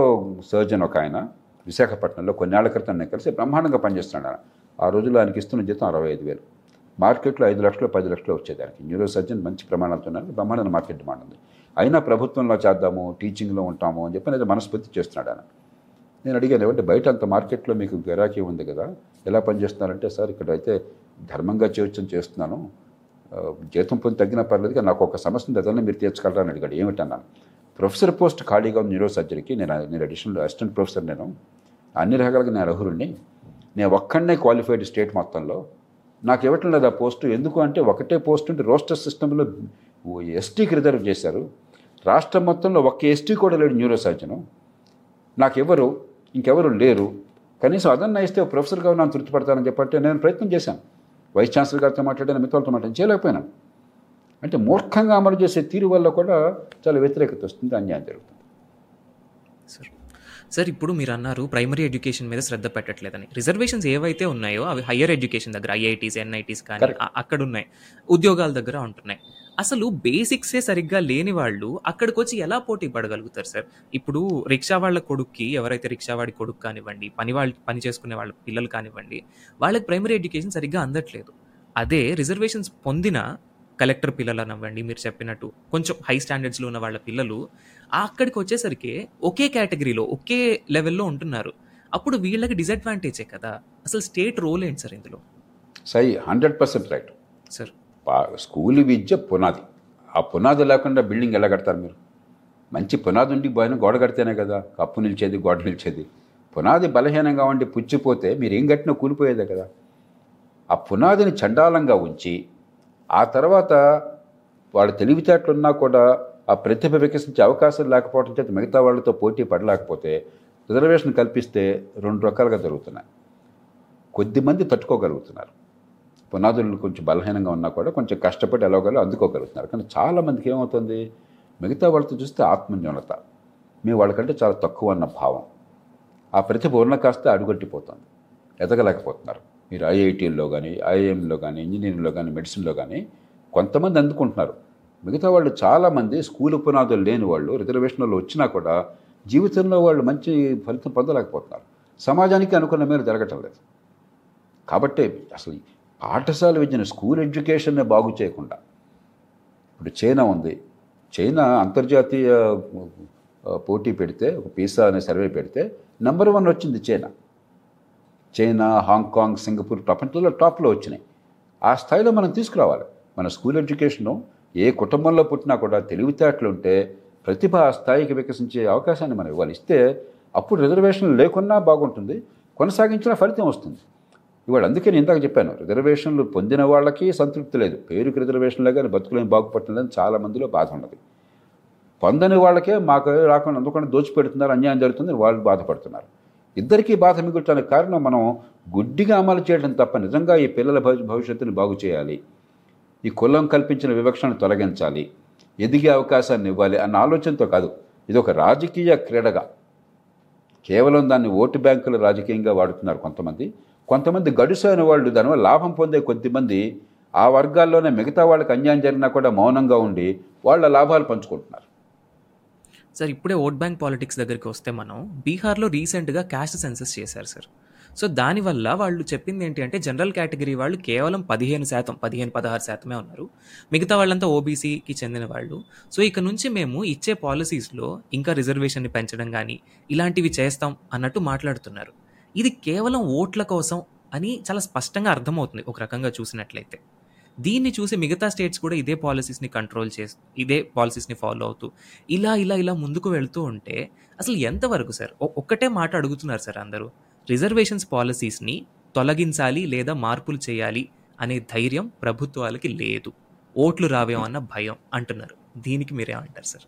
సర్జన్ ఒక ఆయన విశాఖపట్నంలో కొన్నేళ్ళ క్రితం నేను కలిసి బ్రహ్మాండంగా పనిచేస్తున్నాడు ఆయన. ఆ రోజుల్లో ఆయనకి ఇస్తున్న జీతం అరవై ఐదు వేలు. మార్కెట్లో ఐదు లక్షలు పది లక్షలు వచ్చేదానికి. న్యూరో సర్జన్ మంచి ప్రమాణాలతో ఉన్నారు బ్రహ్మాండమైన మార్కెట్ డిమాండ్ ఉంది. అయినా ప్రభుత్వంలో చేద్దాము టీచింగ్లో ఉంటాము అని చెప్పి నేను మనస్ఫూర్తి చేస్తున్నాడు ఆయన. నేను అడిగాను ఏమంటే బయట అంత మార్కెట్లో మీకు గిరాకీ ఉంది కదా ఎలా పనిచేస్తున్నారంటే సార్ ఇక్కడ అయితే ధర్మంగా చేయొచ్చని చేస్తున్నాను. జీతం పొంది తగ్గినా పర్లేదు కానీ నాకు ఒక సమస్య ఉంది మీరు తీర్చగలరా? అని అడిగాడు. ఏమిటన్నాను ప్రొఫెసర్ పోస్ట్ ఖాళీగా ఉంది న్యూరో సర్జరీకి నేను నేను అడిషనల్ అసిస్టెంట్ ప్రొఫెసర్ నేను. అన్ని రకాలుగా నేను అర్హుడిని. నేను ఒక్కడనే క్వాలిఫైడ్ స్టేట్ మొత్తంలో. నాకు ఇవ్వటం లేదు ఆ పోస్టు. ఎందుకు అంటే ఒకటే పోస్ట్ ఉంటే రోస్టర్ సిస్టంలో ఎస్టీకి రిజర్వ్ చేశారు. రాష్ట్రం మొత్తంలో ఒక్క ఎస్టీ కూడా లేడు న్యూరో సర్జను నాకు ఎవరు? ఇంకెవరు లేరు. కనీసం అదన్నా ఇస్తే ప్రొఫెసర్గా నన్ను తృప్తిపడతానని చెప్పంటే నేను ప్రయత్నం చేశాను. వైస్ ఛాన్సలర్ గారితో మాట్లాడాను మిగతాలతో మాట్లాడాను చేయలేకపోయినాను. అంటే మూర్ఖంగా అమలు చేసే తీరు వల్ల కూడా చాలా వ్యతిరేకత వస్తుంది అన్యాయం జరుగుతుంది. సరే సార్ ఇప్పుడు మీరు అన్నారు ప్రైమరీ ఎడ్యుకేషన్ మీద శ్రద్ధ పెట్టట్లేదని. రిజర్వేషన్స్ ఏవైతే ఉన్నాయో అవి హయ్యర్ ఎడ్యుకేషన్ దగ్గర ఐఐటీస్ ఎన్ఐటీస్ కానీ అక్కడ ఉన్నాయి ఉద్యోగాల దగ్గర ఉంటున్నాయి. అసలు బేసిక్సే సరిగ్గా లేని వాళ్ళు అక్కడికి వచ్చి ఎలా పోటీ పడగలుగుతారు సార్? ఇప్పుడు రిక్షా వాళ్ళ కొడుక్కి ఎవరైతే రిక్షా వాడి కొడుకు కానివ్వండి పని వాళ్ళు పని చేసుకునే వాళ్ళ పిల్లలు కానివ్వండి వాళ్ళకి ప్రైమరీ ఎడ్యుకేషన్ సరిగ్గా అందట్లేదు. అదే రిజర్వేషన్స్ పొందిన కలెక్టర్ పిల్లలు అనివ్వండి మీరు చెప్పినట్టు కొంచెం హై స్టాండర్డ్స్లో ఉన్న వాళ్ళ పిల్లలు అక్కడికి వచ్చేసరికి ఒకే కేటగిరీలో ఒకే లెవెల్లో ఉంటున్నారు. అప్పుడు వీళ్ళకి డిసడ్వాంటేజే కదా. అసలు స్టేట్ రోల్ ఏంటి సార్ ఇందులో? సై hundred percent right. Sir. School విద్య పునాది. ఆ పునాది లేకుండా బిల్డింగ్ ఎలా కడతారు మీరు? మంచి పునాది ఉండి పోయిన గోడ కడితేనే కదా. కప్పు నిలిచేది గోడ నిలిచేది. పునాది బలహీనంగా ఉండి పుచ్చిపోతే మీరు ఏం కట్టినా కూలిపోయేదే కదా. ఆ పునాదిని చండాలంగా ఉంచి ఆ తర్వాత వాళ్ళ తెలివితేటలున్నా కూడా ఆ ప్రతిభ వికసించే అవకాశం లేకపోవడం చేత మిగతా వాళ్ళతో పోటీ పడలేకపోతే రిజర్వేషన్ కల్పిస్తే రెండు రకాలుగా జరుగుతున్నాయి. కొద్దిమంది తట్టుకోగలుగుతున్నారు. పునాదులు కొంచెం బలహీనంగా ఉన్నా కూడా కొంచెం కష్టపడి ఎలాగోలో అందుకోగలుగుతున్నారు. కానీ చాలామందికి ఏమవుతుంది? మిగతా వాళ్ళతో చూస్తే ఆత్మన్యూనత. మీ వాళ్ళకంటే చాలా తక్కువ అన్న భావం. ఆ ప్రతిభ ఉన్న కాస్త అడుగట్టిపోతుంది. ఎదగలేకపోతున్నారు. మీరు ఐఐటీల్లో కానీ ఐఐఎంలో కానీ ఇంజనీరింగ్లో కానీ మెడిసిన్లో కానీ కొంతమంది అందుకుంటున్నారు. మిగతా వాళ్ళు చాలామంది స్కూల్ పునాదులు లేని వాళ్ళు రిజర్వేషన్లో వచ్చినా కూడా జీవితంలో వాళ్ళు మంచి ఫలితం పొందలేకపోతున్నారు. సమాజానికి అనుకున్న మేలు జరగటం లేదు. కాబట్టి అసలు పాఠశాల విద్యను స్కూల్ ఎడ్యుకేషన్ని బాగు చేయకుండా ఇప్పుడు చైనా ఉంది. చైనా అంతర్జాతీయ పోటీ పెడితే ఒక పీసా అనే సర్వే పెడితే నెంబర్ వన్ వచ్చింది China. China Hong Kong Singapore ప్రపంచంలో టాప్లో వచ్చినాయి. ఆ స్థాయిలో మనం తీసుకురావాలి. మన స్కూల్ ఎడ్యుకేషను ఏ కుటుంబంలో పుట్టినా కూడా తెలివితేటలు ఉంటే ప్రతిభ స్థాయికి వికసించే అవకాశాన్ని మనం ఇవ్వాలి. ఇస్తే అప్పుడు రిజర్వేషన్లు లేకున్నా బాగుంటుంది కొనసాగించిన ఫలితం వస్తుంది. ఇవాళ అందుకే నేను ఇందాక చెప్పాను రిజర్వేషన్లు పొందిన వాళ్ళకి సంతృప్తి లేదు. పేరుకి రిజర్వేషన్లే కానీ బతుకులేం బాగుపడుతుందని చాలా మందిలో బాధ ఉన్నది. పొందని వాళ్ళకే మాకు రాకుండా అందుకని దోచిపెడుతున్నారు అన్యాయం జరుగుతుంది వాళ్ళు బాధపడుతున్నారు. ఇద్దరికీ బాధ మిగులటానికి కారణం మనం గుడ్డిగా అమలు చేయడం తప్ప నిజంగా ఈ పిల్లల భవిష్యత్తుని బాగు చేయాలి. ఈ కులం కల్పించిన వివక్షను తొలగించాలి ఎదిగే అవకాశాన్ని ఇవ్వాలి అన్న ఆలోచనతో కాదు ఇది ఒక రాజకీయ క్రీడగా. కేవలం దాన్ని ఓటు బ్యాంకులు రాజకీయంగా వాడుతున్నారు కొంతమంది. కొంతమంది గడుసైన వాళ్ళు దానివల్ల లాభం పొందే కొద్దిమంది ఆ వర్గాల్లోనే మిగతా వాళ్ళకి అన్యాయం జరిగినా కూడా మౌనంగా ఉండి వాళ్ళ లాభాలు పంచుకుంటున్నారు. సార్ ఇప్పుడే ఓట్ బ్యాంక్ పాలిటిక్స్ దగ్గరికి వస్తే మనం బీహార్లో రీసెంట్గా క్యాస్ట్ సెన్సెస్ చేశారు సార్. సో దానివల్ల వాళ్ళు చెప్పింది ఏంటి అంటే జనరల్ కేటగిరీ వాళ్ళు కేవలం పదిహేను శాతం పదిహేను పదహారు శాతమే ఉన్నారు. మిగతా వాళ్ళంతా ఓబీసీకి చెందిన వాళ్ళు. సో ఇక నుంచి మేము ఇచ్చే పాలసీస్లో ఇంకా రిజర్వేషన్ని పెంచడం కానీ ఇలాంటివి చేస్తాం అన్నట్టు మాట్లాడుతున్నారు. ఇది కేవలం ఓట్ల కోసం అని చాలా స్పష్టంగా అర్థమవుతుంది ఒక రకంగా చూసినట్లయితే. దీన్ని చూసి మిగతా స్టేట్స్ కూడా ఇదే పాలసీస్ని కంట్రోల్ చేస్తూ ఇదే పాలసీస్ని ఫాలో అవుతూ ఇలా ఇలా ఇలా ముందుకు వెళ్తూ ఉంటే అసలు ఎంతవరకు సార్? ఒ- ఒక్కటే మాట అడుగుతున్నారు సార్ అందరూ. రిజర్వేషన్స్ పాలసీస్ని తొలగించాలి లేదా మార్పులు చేయాలి అనే ధైర్యం ప్రభుత్వాలకి లేదు. ఓట్లు రావేమో అన్న భయం అంటున్నారు. దీనికి మీరేమంటారు సార్?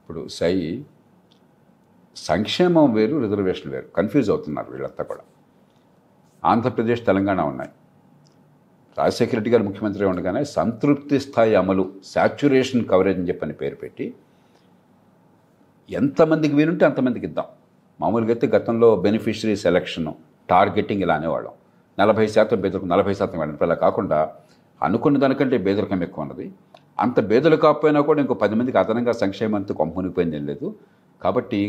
ఇప్పుడు సై సంక్షేమం వేరు రిజర్వేషన్ వేరు. కన్ఫ్యూజ్ అవుతున్నారు వీళ్ళంతా కూడా. ఆంధ్రప్రదేశ్ తెలంగాణ ఉన్నాయి. రాజశేఖర రెడ్డి గారు ముఖ్యమంత్రి ఉండగానే సంతృప్తి స్థాయి అమలు సాచ్యురేషన్ కవరేజ్ అని చెప్పని పేరు పెట్టి ఎంతమందికి వీలుంటే అంతమందికి ఇద్దాం. మామూలుగా అయితే గతంలో బెనిఫిషరీ సెలక్షన్ టార్గెటింగ్ ఇలా అనేవాళ్ళం. నలభై శాతం బేదరికం నలభై శాతం వాళ్ళని అలా కాకుండా అనుకున్న దానికంటే బేదరికం ఎక్కువ ఉన్నది. అంత బేదలు కాకపోయినా కూడా ఇంకో పది మందికి అదనంగా సంక్షేమంతో కొంపనిపోయింది ఏం లేదు. కాబట్టి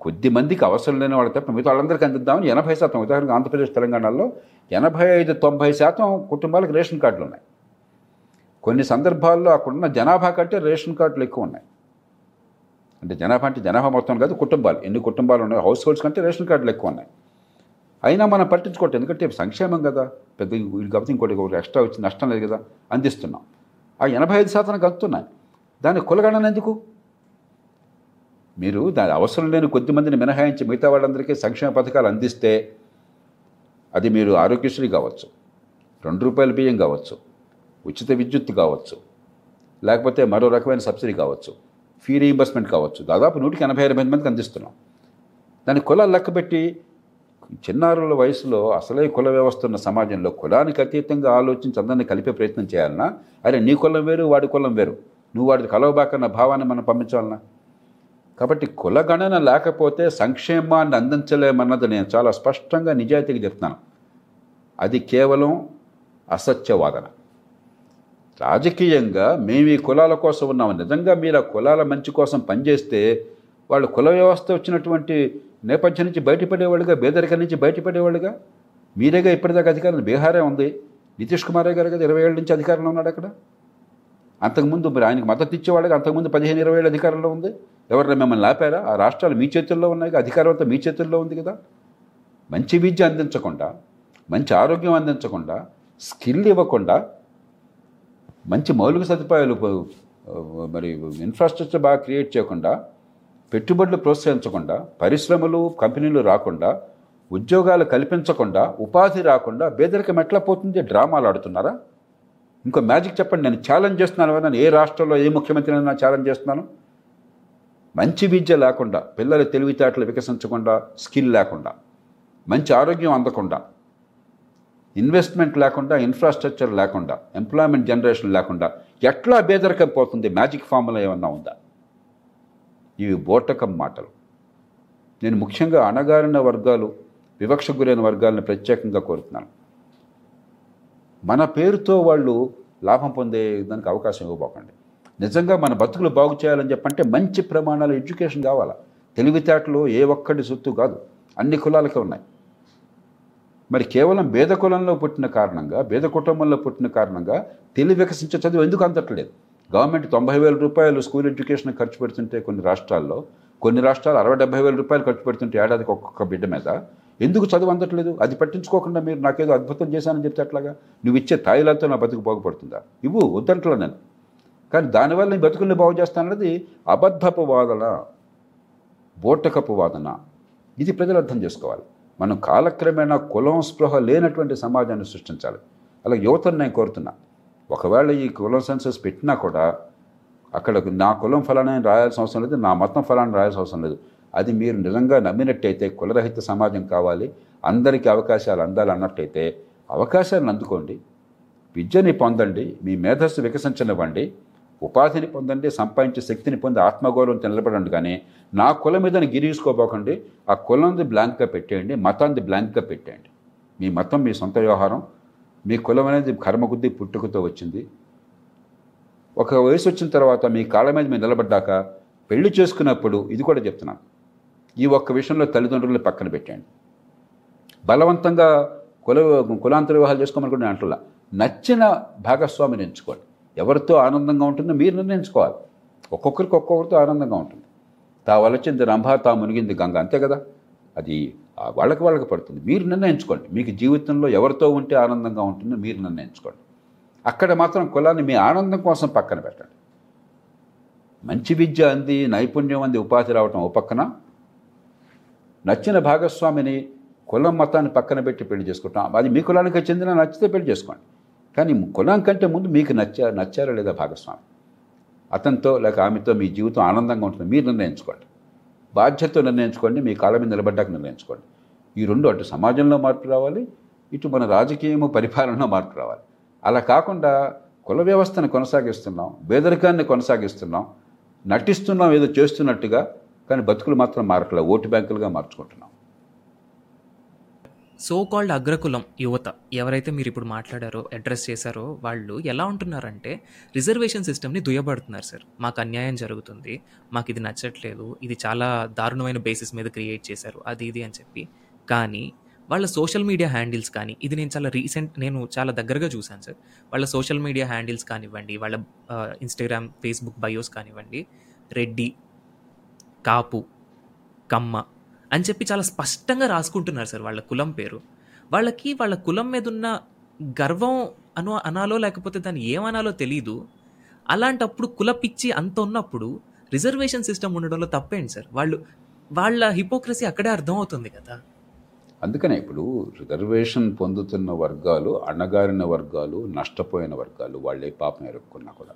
కొద్ది మందికి అవసరం లేని వాళ్ళకి తప్ప మిగతా వాళ్ళందరికీ అందిద్దామని ఎనభై శాతం ఉదాహరణకు ఆంధ్రప్రదేశ్ తెలంగాణలో ఎనభై ఐదు తొంభై శాతం కుటుంబాలకు రేషన్ కార్డులు ఉన్నాయి. కొన్ని సందర్భాల్లో అక్కడున్న జనాభా కంటే రేషన్ కార్డులు ఎక్కువ ఉన్నాయి. అంటే జనాభా అంటే జనాభా మొత్తం కాదు కుటుంబాలు. ఎన్ని కుటుంబాలు ఉన్నాయి హౌస్ హోల్డ్స్ కంటే రేషన్ కార్డులు ఎక్కువ ఉన్నాయి. అయినా మనం పట్టించుకోవటం ఎందుకంటే సంక్షేమం కదా. పెద్ద వీళ్ళు కాబట్టి ఇంకోటి ఒకటి ఎక్స్ట్రా వచ్చి నష్టం లేదు కదా. అందిస్తున్నాం. ఆ ఎనభై ఐదు శాతానికి అందుతున్నాయి దాన్ని కులగణన ఎందుకు? మీరు దాని అవసరం లేని కొద్ది మందిని మినహాయించి మిగతా వాళ్ళందరికీ సంక్షేమ పథకాలు అందిస్తే అది మీరు ఆరోగ్యశ్రీ కావచ్చు రెండు రూపాయల బియ్యం కావచ్చు ఉచిత విద్యుత్ కావచ్చు లేకపోతే మరో రకమైన సబ్సిడీ కావచ్చు. ఫీ రీయింబర్స్మెంట్ కావచ్చు. దాదాపు నూటికి ఎనభై ఎనభై మందికి అందిస్తున్నాం. దాని కులాలు లెక్కబెట్టి చిన్నారుల వయసులో అసలే కుల వ్యవస్థ ఉన్న సమాజంలో కులానికి అతీతంగా ఆలోచించి అందరినీ కలిపే ప్రయత్నం చేయాలన్నా అరే నీ కులం వేరు వాడి కులం వేరు. నువ్వు వాడిది కలవబాకన్న భావాన్ని మనం పంపించాలన్నా కాబట్టి కులగణన లేకపోతే సంక్షేమాన్ని అందించలేమన్నది నేను చాలా స్పష్టంగా నిజాయితీగా చెప్తున్నాను. అది కేవలం అసత్యవాదన. రాజకీయంగా మేము ఈ కులాల కోసం ఉన్నాము. నిజంగా మీరు ఆ కులాల మంచి కోసం పనిచేస్తే వాళ్ళు కుల వ్యవస్థ వచ్చినటువంటి నేపథ్యం నుంచి బయటపడేవాళ్ళుగా బేదరికం నుంచి బయటపడేవాళ్ళుగా? మీరేగా ఇప్పటిదాకా అధికారం బీహారే ఉంది. నితీష్ కుమారే గారు కదా ఇరవై ఏళ్ళ నుంచి అధికారంలో ఉన్నాడు అక్కడ. అంతకుముందు మరి ఆయనకు మద్దతు ఇచ్చేవాళ్ళకి అంతకుముందు పదిహేను ఇరవై ఏళ్ళు అధికారంలో ఉంది. ఎవరైనా మిమ్మల్ని ఆపారా ఆ రాష్ట్రాలు మీ చేతుల్లో ఉన్నాయి అధికారం అంతా మీ చేతుల్లో ఉంది కదా. మంచి విద్య అందించకుండా మంచి ఆరోగ్యం అందించకుండా స్కిల్ ఇవ్వకుండా మంచి మౌలిక సదుపాయాలు మరి ఇన్ఫ్రాస్ట్రక్చర్ బాగా క్రియేట్ చేయకుండా పెట్టుబడులు ప్రోత్సహించకుండా పరిశ్రమలు కంపెనీలు రాకుండా ఉద్యోగాలు కల్పించకుండా ఉపాధి రాకుండా బేదరికం ఎట్లా పోతుంది? డ్రామాలు ఆడుతున్నారా? ఇంకో మ్యాజిక్ చెప్పండి. నేను ఛాలెంజ్ చేస్తున్నాను నేను ఏ రాష్ట్రంలో ఏ ముఖ్యమంత్రి నేను ఛాలెంజ్ చేస్తున్నాను. మంచి విద్య లేకుండా పిల్లల తెలివితేటలు వికసించకుండా స్కిల్ లేకుండా మంచి ఆరోగ్యం అందకుండా ఇన్వెస్ట్మెంట్ లేకుండా ఇన్ఫ్రాస్ట్రక్చర్ లేకుండా ఎంప్లాయ్మెంట్ జనరేషన్ లేకుండా ఎట్లా బేదరికం పోతుంది? మ్యాజిక్ ఫార్ములా ఏమన్నా ఉందా? ఇవి బోటకం మాటలు. నేను ముఖ్యంగా అణగారిన వర్గాలు వివక్ష గురైన వర్గాలను ప్రత్యేకంగా కోరుతున్నాను. మన పేరుతో వాళ్ళు లాభం పొందే దానికి అవకాశం ఇవ్వబోకండి. నిజంగా మన బతుకులు బాగు చేయాలని చెప్పంటే మంచి ప్రమాణాలు ఎడ్యుకేషన్ కావాలా? తెలివితేటలు ఏ ఒక్కడి సొత్తు కాదు. అన్ని కులాలకే ఉన్నాయి. మరి కేవలం భేద కులంలో పుట్టిన కారణంగా భేద కుటుంబంలో పుట్టిన కారణంగా తెలివి వికసించే చదువు ఎందుకు అందట్లేదు? గవర్నమెంట్ తొంభై వేల రూపాయలు స్కూల్ ఎడ్యుకేషన్ ఖర్చు పెడుతుంటే కొన్ని రాష్ట్రాల్లో కొన్ని రాష్ట్రాలు అరవై డెబ్బై వేల రూపాయలు ఖర్చు పెడుతుంటే ఏడాదికి ఒక్కొక్క బిడ్డ మీద ఎందుకు చదువు అందట్లేదు? అది పట్టించుకోకుండా మీరు నాకేదో అద్భుతం చేశానని చెప్తే అట్లాగా? నువ్వు ఇచ్చే తాయిలతో నా బతుకు బాగుపడుతుందా? ఇవ్వు వద్దంట్లో నేను. కానీ దానివల్ల నీ బతుకుల్ని బాగు చేస్తానన్నది అబద్ధపు వాదన బోటకపు వాదన. ఇది ప్రజలు అర్థం చేసుకోవాలి. మనం కాలక్రమేణా కులం స్పృహ లేనటువంటి సమాజాన్ని సృష్టించాలి. అలా యువతను నేను కోరుతున్నా ఒకవేళ ఈ కులం సెన్సస్ పెట్టినా కూడా అక్కడ నా కులం ఫలానా రాయాల్సిన అవసరం లేదు నా మతం ఫలానా రాయాల్సిన అవసరం లేదు. అది మీరు నిజంగా నమ్మినట్టయితే కులరహిత సమాజం కావాలి అందరికీ అవకాశాలు అందాలి అన్నట్టయితే అవకాశాలను అందుకోండి విద్యని పొందండి మీ మేధస్సు వికసించనివ్వండి ఉపాధిని పొందండి సంపాదించే శక్తిని పొంది ఆత్మగౌరవం నిలబడండి. కానీ నా కులం మీద గిరీసుకోబోకండి ఆ కులంది బ్లాంక్గా పెట్టేయండి మతాన్ని బ్లాంక్గా పెట్టేయండి. మీ మతం మీ సొంత వ్యవహారం మీ కులం అనేది కర్మగుద్ది పుట్టుకతో వచ్చింది. ఒక వయసు వచ్చిన తర్వాత మీ కాళ్ళ మీద మీరు నిలబడ్డాక పెళ్ళి చేసుకున్నప్పుడు ఇది కూడా చెప్తున్నాను. ఈ ఒక్క విషయంలో తల్లిదండ్రులను పక్కన పెట్టండి బలవంతంగా కుల కులాంతర వివాహాలు చేసుకోమని కూడా నేను అంటున్నా. నచ్చిన భాగస్వామిని ఎంచుకోండి. ఎవరితో ఆనందంగా ఉంటుందో మీరు నిర్ణయించుకోవాలి. ఒక్కొక్కరికి ఒక్కొక్కరితో ఆనందంగా ఉంటుంది. తా వలచింది రంభ తా మునిగింది గంగ అంతే కదా? అది వాళ్ళకి వాళ్ళకి పడుతుంది. మీరు నిర్ణయించుకోండి. మీకు జీవితంలో ఎవరితో ఉంటే ఆనందంగా ఉంటుందో మీరు నిర్ణయించుకోండి. అక్కడ మాత్రం కులాన్ని మీ ఆనందం కోసం పక్కన పెట్టండి. మంచి విద్య అంది నైపుణ్యం అంది ఉపాధి రావటం ఓ పక్కన. నచ్చిన భాగస్వామిని కులం మతాన్ని పక్కన పెట్టి పెళ్ళి చేసుకుంటాం. అది మీ కులానికి చెందిన నచ్చితే పెళ్ళి చేసుకోండి. కానీ కులం కంటే ముందు మీకు నచ్చా నచ్చారా లేదా భాగస్వామి? అతనితో లేక ఆమెతో మీ జీవితం ఆనందంగా ఉంటుంది. మీరు నిర్ణయించుకోండి. బాధ్యతతో నిర్ణయించుకోండి. మీ కాలం మీద నిలబడ్డాక నిర్ణయించుకోండి. ఈ రెండు అటు సమాజంలో మార్పు రావాలి. ఇటు మన రాజకీయము పరిపాలనలో మార్పు రావాలి. అలా కాకుండా కుల వ్యవస్థను కొనసాగిస్తున్నాం. పేదరికాన్ని కొనసాగిస్తున్నాం. నటిస్తున్నాం ఏదో చేస్తున్నట్టుగా. కానీ బతుకులు మాత్రం మారట్లేదు ఓటు బ్యాంకులుగా మార్చుకుంటున్నాం. సో కాల్డ్ అగ్రకులం యువత ఎవరైతే మీరు ఇప్పుడు మాట్లాడారో అడ్రస్ చేశారో వాళ్ళు ఎలా ఉంటున్నారంటే రిజర్వేషన్ సిస్టమ్ని దుయ్యబడుతున్నారు సార్. మాకు అన్యాయం జరుగుతుంది మాకు ఇది నచ్చట్లేదు ఇది చాలా దారుణమైన బేసిస్ మీద క్రియేట్ చేశారు అది ఇది అని చెప్పి. కానీ వాళ్ళ సోషల్ మీడియా హ్యాండిల్స్ కానీ ఇది నేను చాలా రీసెంట్ నేను చాలా దగ్గరగా చూశాను సార్. వాళ్ళ సోషల్ మీడియా హ్యాండిల్స్ కానివ్వండి వాళ్ళ ఇన్స్టాగ్రామ్ ఫేస్బుక్ బయోస్ కానివ్వండి రెడ్డి కాపు కమ్మ అని చెప్పి చాలా స్పష్టంగా రాసుకుంటున్నారు సార్ వాళ్ళ కులం పేరు. వాళ్ళకి వాళ్ళ కులం మీద ఉన్న గర్వం అను అనాలో లేకపోతే దాన్ని ఏమనాలో తెలీదు. అలాంటప్పుడు కుల పిచ్చి అంత ఉన్నప్పుడు రిజర్వేషన్ సిస్టమ్ ఉండడంలో తప్పేంటి సార్? వాళ్ళు వాళ్ళ హిపోక్రసీ అక్కడే అర్థమవుతుంది కదా. అందుకనే ఇప్పుడు రిజర్వేషన్ పొందుతున్న వర్గాలు అణగారిన వర్గాలు నష్టపోయిన వర్గాలు వాళ్ళే పాపం ఎరుక్కున్నా కూడా.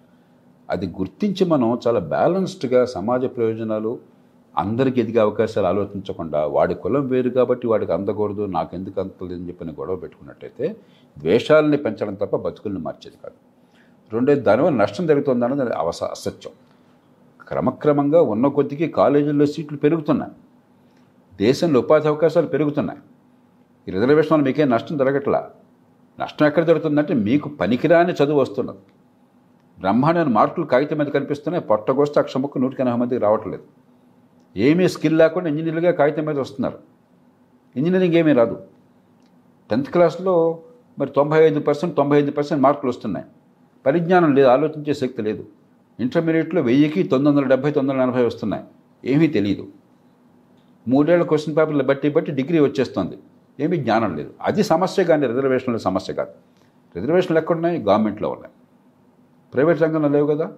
అది గుర్తించి మనం చాలా బ్యాలెన్స్డ్గా సమాజ ప్రయోజనాలు అందరికీ ఎదిగే అవకాశాలు ఆలోచించకుండా వాడి కులం వేరు కాబట్టి వాడికి అందకూడదు నాకెందుకు అంతలేదని చెప్పిన గొడవ పెట్టుకున్నట్టయితే ద్వేషాలని పెంచడం తప్ప బతుకుల్ని మార్చేది కాదు. రెండోది దానివల్ల నష్టం జరుగుతుందన్నది అవస అసత్యం. క్రమక్రమంగా ఉన్న కొద్దికి కాలేజీల్లో సీట్లు పెరుగుతున్నాయి. దేశంలో ఉపాధి అవకాశాలు పెరుగుతున్నాయి. ఈ రిజర్వేషన్ వల్ల మీకేం నష్టం జరగట్లా? నష్టం ఎక్కడ జరుగుతుందంటే మీకు పనికిరాని చదువు వస్తున్నది. బ్రహ్మాండమైన మార్కులు కాగితం మీద కనిపిస్తున్నాయి పొట్టగోస్తే అక్షముక్కు నూటికి ఎనభై మందికి రావట్లేదు. ఏమీ స్కిల్ లేకుండా ఇంజనీర్లుగా కాగితం మీద వస్తున్నారు. ఇంజనీరింగ్ ఏమీ రాదు. టెన్త్ క్లాస్లో మరి తొంభై ఐదు పర్సెంట్ తొంభై ఐదు పర్సెంట్ మార్కులు వస్తున్నాయి. పరిజ్ఞానం లేదు ఆలోచించే శక్తి లేదు. ఇంటర్మీడియట్లో వెయ్యికి తొమ్మిది వందల డెబ్బై తొమ్మిది వందల ఎనభై వస్తున్నాయి. ఏమీ తెలియదు మూడేళ్ళ క్వశ్చన్ పేపర్లు బట్టి బట్టి డిగ్రీ వచ్చేస్తుంది. ఏమీ జ్ఞానం లేదు. అది సమస్య కానీ రిజర్వేషన్ల సమస్య కాదు. రిజర్వేషన్లు ఎక్కడున్నాయి? గవర్నమెంట్లో ఉన్నాయి. ప్రైవేట్ రంగంలో లేవు కదా?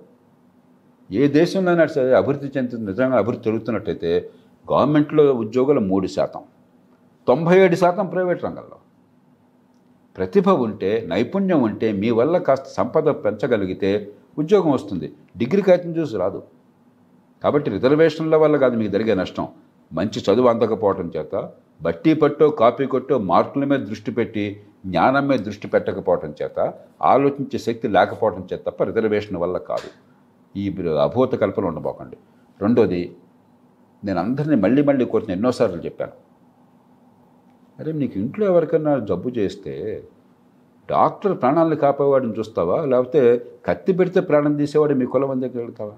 ఏ దేశంలోనైనా సరే అభివృద్ధి చెందుతుంది నిజంగా అభివృద్ధి జరుగుతున్నట్టయితే గవర్నమెంట్లో ఉద్యోగులు మూడు శాతం తొంభై ఏడు శాతం ప్రైవేట్ రంగంలో. ప్రతిభ ఉంటే నైపుణ్యం ఉంటే మీ వల్ల కాస్త సంపద పెంచగలిగితే ఉద్యోగం వస్తుంది. డిగ్రీ కాగితం చూసి రాదు. కాబట్టి రిజర్వేషన్ల వల్ల కాదు మీకు జరిగే నష్టం. మంచి చదువు అందకపోవడం చేత బట్టి పట్టో కాపీ కొట్టో మార్కుల మీద దృష్టి పెట్టి జ్ఞానం మీద దృష్టి పెట్టకపోవడం చేత ఆలోచించే శక్తి లేకపోవడం చేత తప్ప రిజర్వేషన్ వల్ల కాదు. ఈ అభూత కల్పన ఉండబోకండి. రెండోది నేను అందరినీ మళ్ళీ మళ్ళీ కోరిన ఎన్నోసార్లు చెప్పాను. అరే నీకు ఇంట్లో ఎవరికైనా జబ్బు చేస్తే డాక్టర్ ప్రాణాలను కాపేవాడిని చూస్తావా? లేకపోతే కత్తి పెడితే ప్రాణం తీసేవాడు మీ కులం దగ్గరికి వెళ్తావా?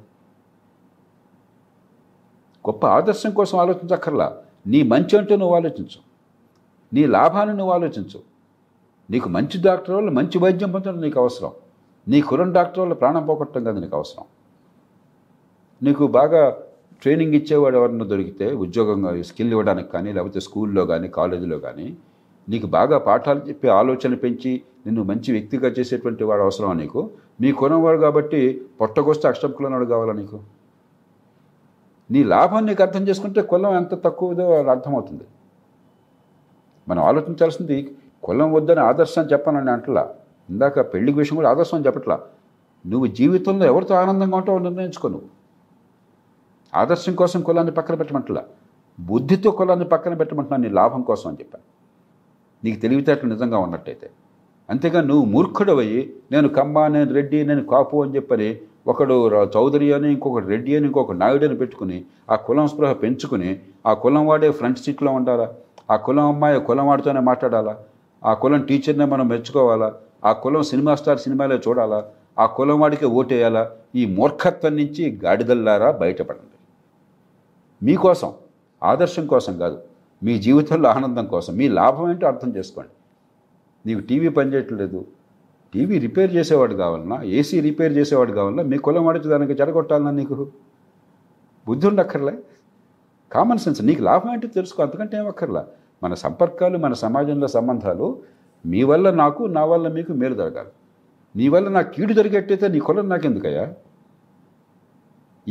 గొప్ప ఆదర్శం కోసం ఆలోచించక్కర్లా. నీ మంచి అంటే నువ్వు ఆలోచించు. నీ లాభాన్ని నువ్వు ఆలోచించు. నీకు మంచి డాక్టర్ వాళ్ళు మంచి వైద్యం పొందడం నీకు అవసరం. నీ కులం డాక్టర్ వల్ల ప్రాణం పోగొట్టడం కదా నీకు అవసరం. నీకు బాగా ట్రైనింగ్ ఇచ్చేవాడు ఎవరన్నా దొరికితే ఉద్యోగంగా స్కిల్ ఇవ్వడానికి కానీ లేకపోతే స్కూల్లో కానీ కాలేజీలో కానీ నీకు బాగా పాఠాలు చెప్పి ఆలోచన పెంచి నిన్ను మంచి వ్యక్తిగా చేసేటువంటి వాడు అవసరమా నీకు? నీ కొనవాడు కాబట్టి పొట్టకొస్తే అష్టంకులనాడు కావాలా నీకు? నీ లాభం నీకు అర్థం చేసుకుంటే కులం ఎంత తక్కువదో అది అర్థమవుతుంది. మనం ఆలోచించాల్సింది కులం వద్దని ఆదర్శం చెప్పానని అంటలా. ఇందాక పెళ్ళి విషయం కూడా ఆదర్శం చెప్పట్లా. నువ్వు జీవితంలో ఎవరితో ఆనందంగా ఉంటావో నిర్ణయించుకో నువ్వు. ఆదర్శం కోసం కులాన్ని పక్కన పెట్టమంటలా. బుద్ధితో కులాన్ని పక్కన పెట్టమంటున్నా నీ లాభం కోసం అని చెప్పాను. నీకు తెలివితేటలు నిజంగా ఉన్నట్టయితే. అంతేగా నువ్వు మూర్ఖుడవయ్యి నేను కమ్మ నేను రెడ్డి నేను కాపు అని చెప్పని ఒకడు రా- చౌదరి అని ఇంకొకటి రెడ్డి అని ఇంకొక నాయుడు అని పెట్టుకుని ఆ కులం స్పృహ పెంచుకుని ఆ కులం వాడే ఫ్రంట్ సీట్లో ఉండాలా? ఆ కులం అమ్మాయి కులం వాడితోనే మాట్లాడాలా? ఆ కులం టీచర్నే మనం మెచ్చుకోవాలా? ఆ కులం సినిమా స్టార్ సినిమాలే చూడాలా? ఆ కులం వాడికి ఓటేయాలా? ఈ మూర్ఖత్వం నుంచి గాడిదల్లారా బయటపడండి. మీకోసం ఆదర్శం కోసం కాదు మీ జీవితంలో ఆనందం కోసం మీ లాభం ఏంటో అర్థం చేసుకోండి. నీకు టీవీ పనిచేయట్లేదు టీవీ రిపేర్ చేసేవాడు కావాలన్నా ఏసీ రిపేర్ చేసేవాడు కావాలన్నా మీ కులం వాడికి దానికి చెడగొట్టాలన్నా నీకు? బుద్ధి ఉండక్కర్లే కామన్ సెన్స్ నీకు లాభం ఏంటో తెలుసుకో అంతకంటే ఏమక్కర్లా మన సంపర్కాలు మన సమాజంలో సంబంధాలు మీ వల్ల నాకు నా వల్ల మీకు మేలు జరగాలి. నీ వల్ల నాకు కీడు జరిగేట్టయితే నీ కులం నాకెందుకయ్యా?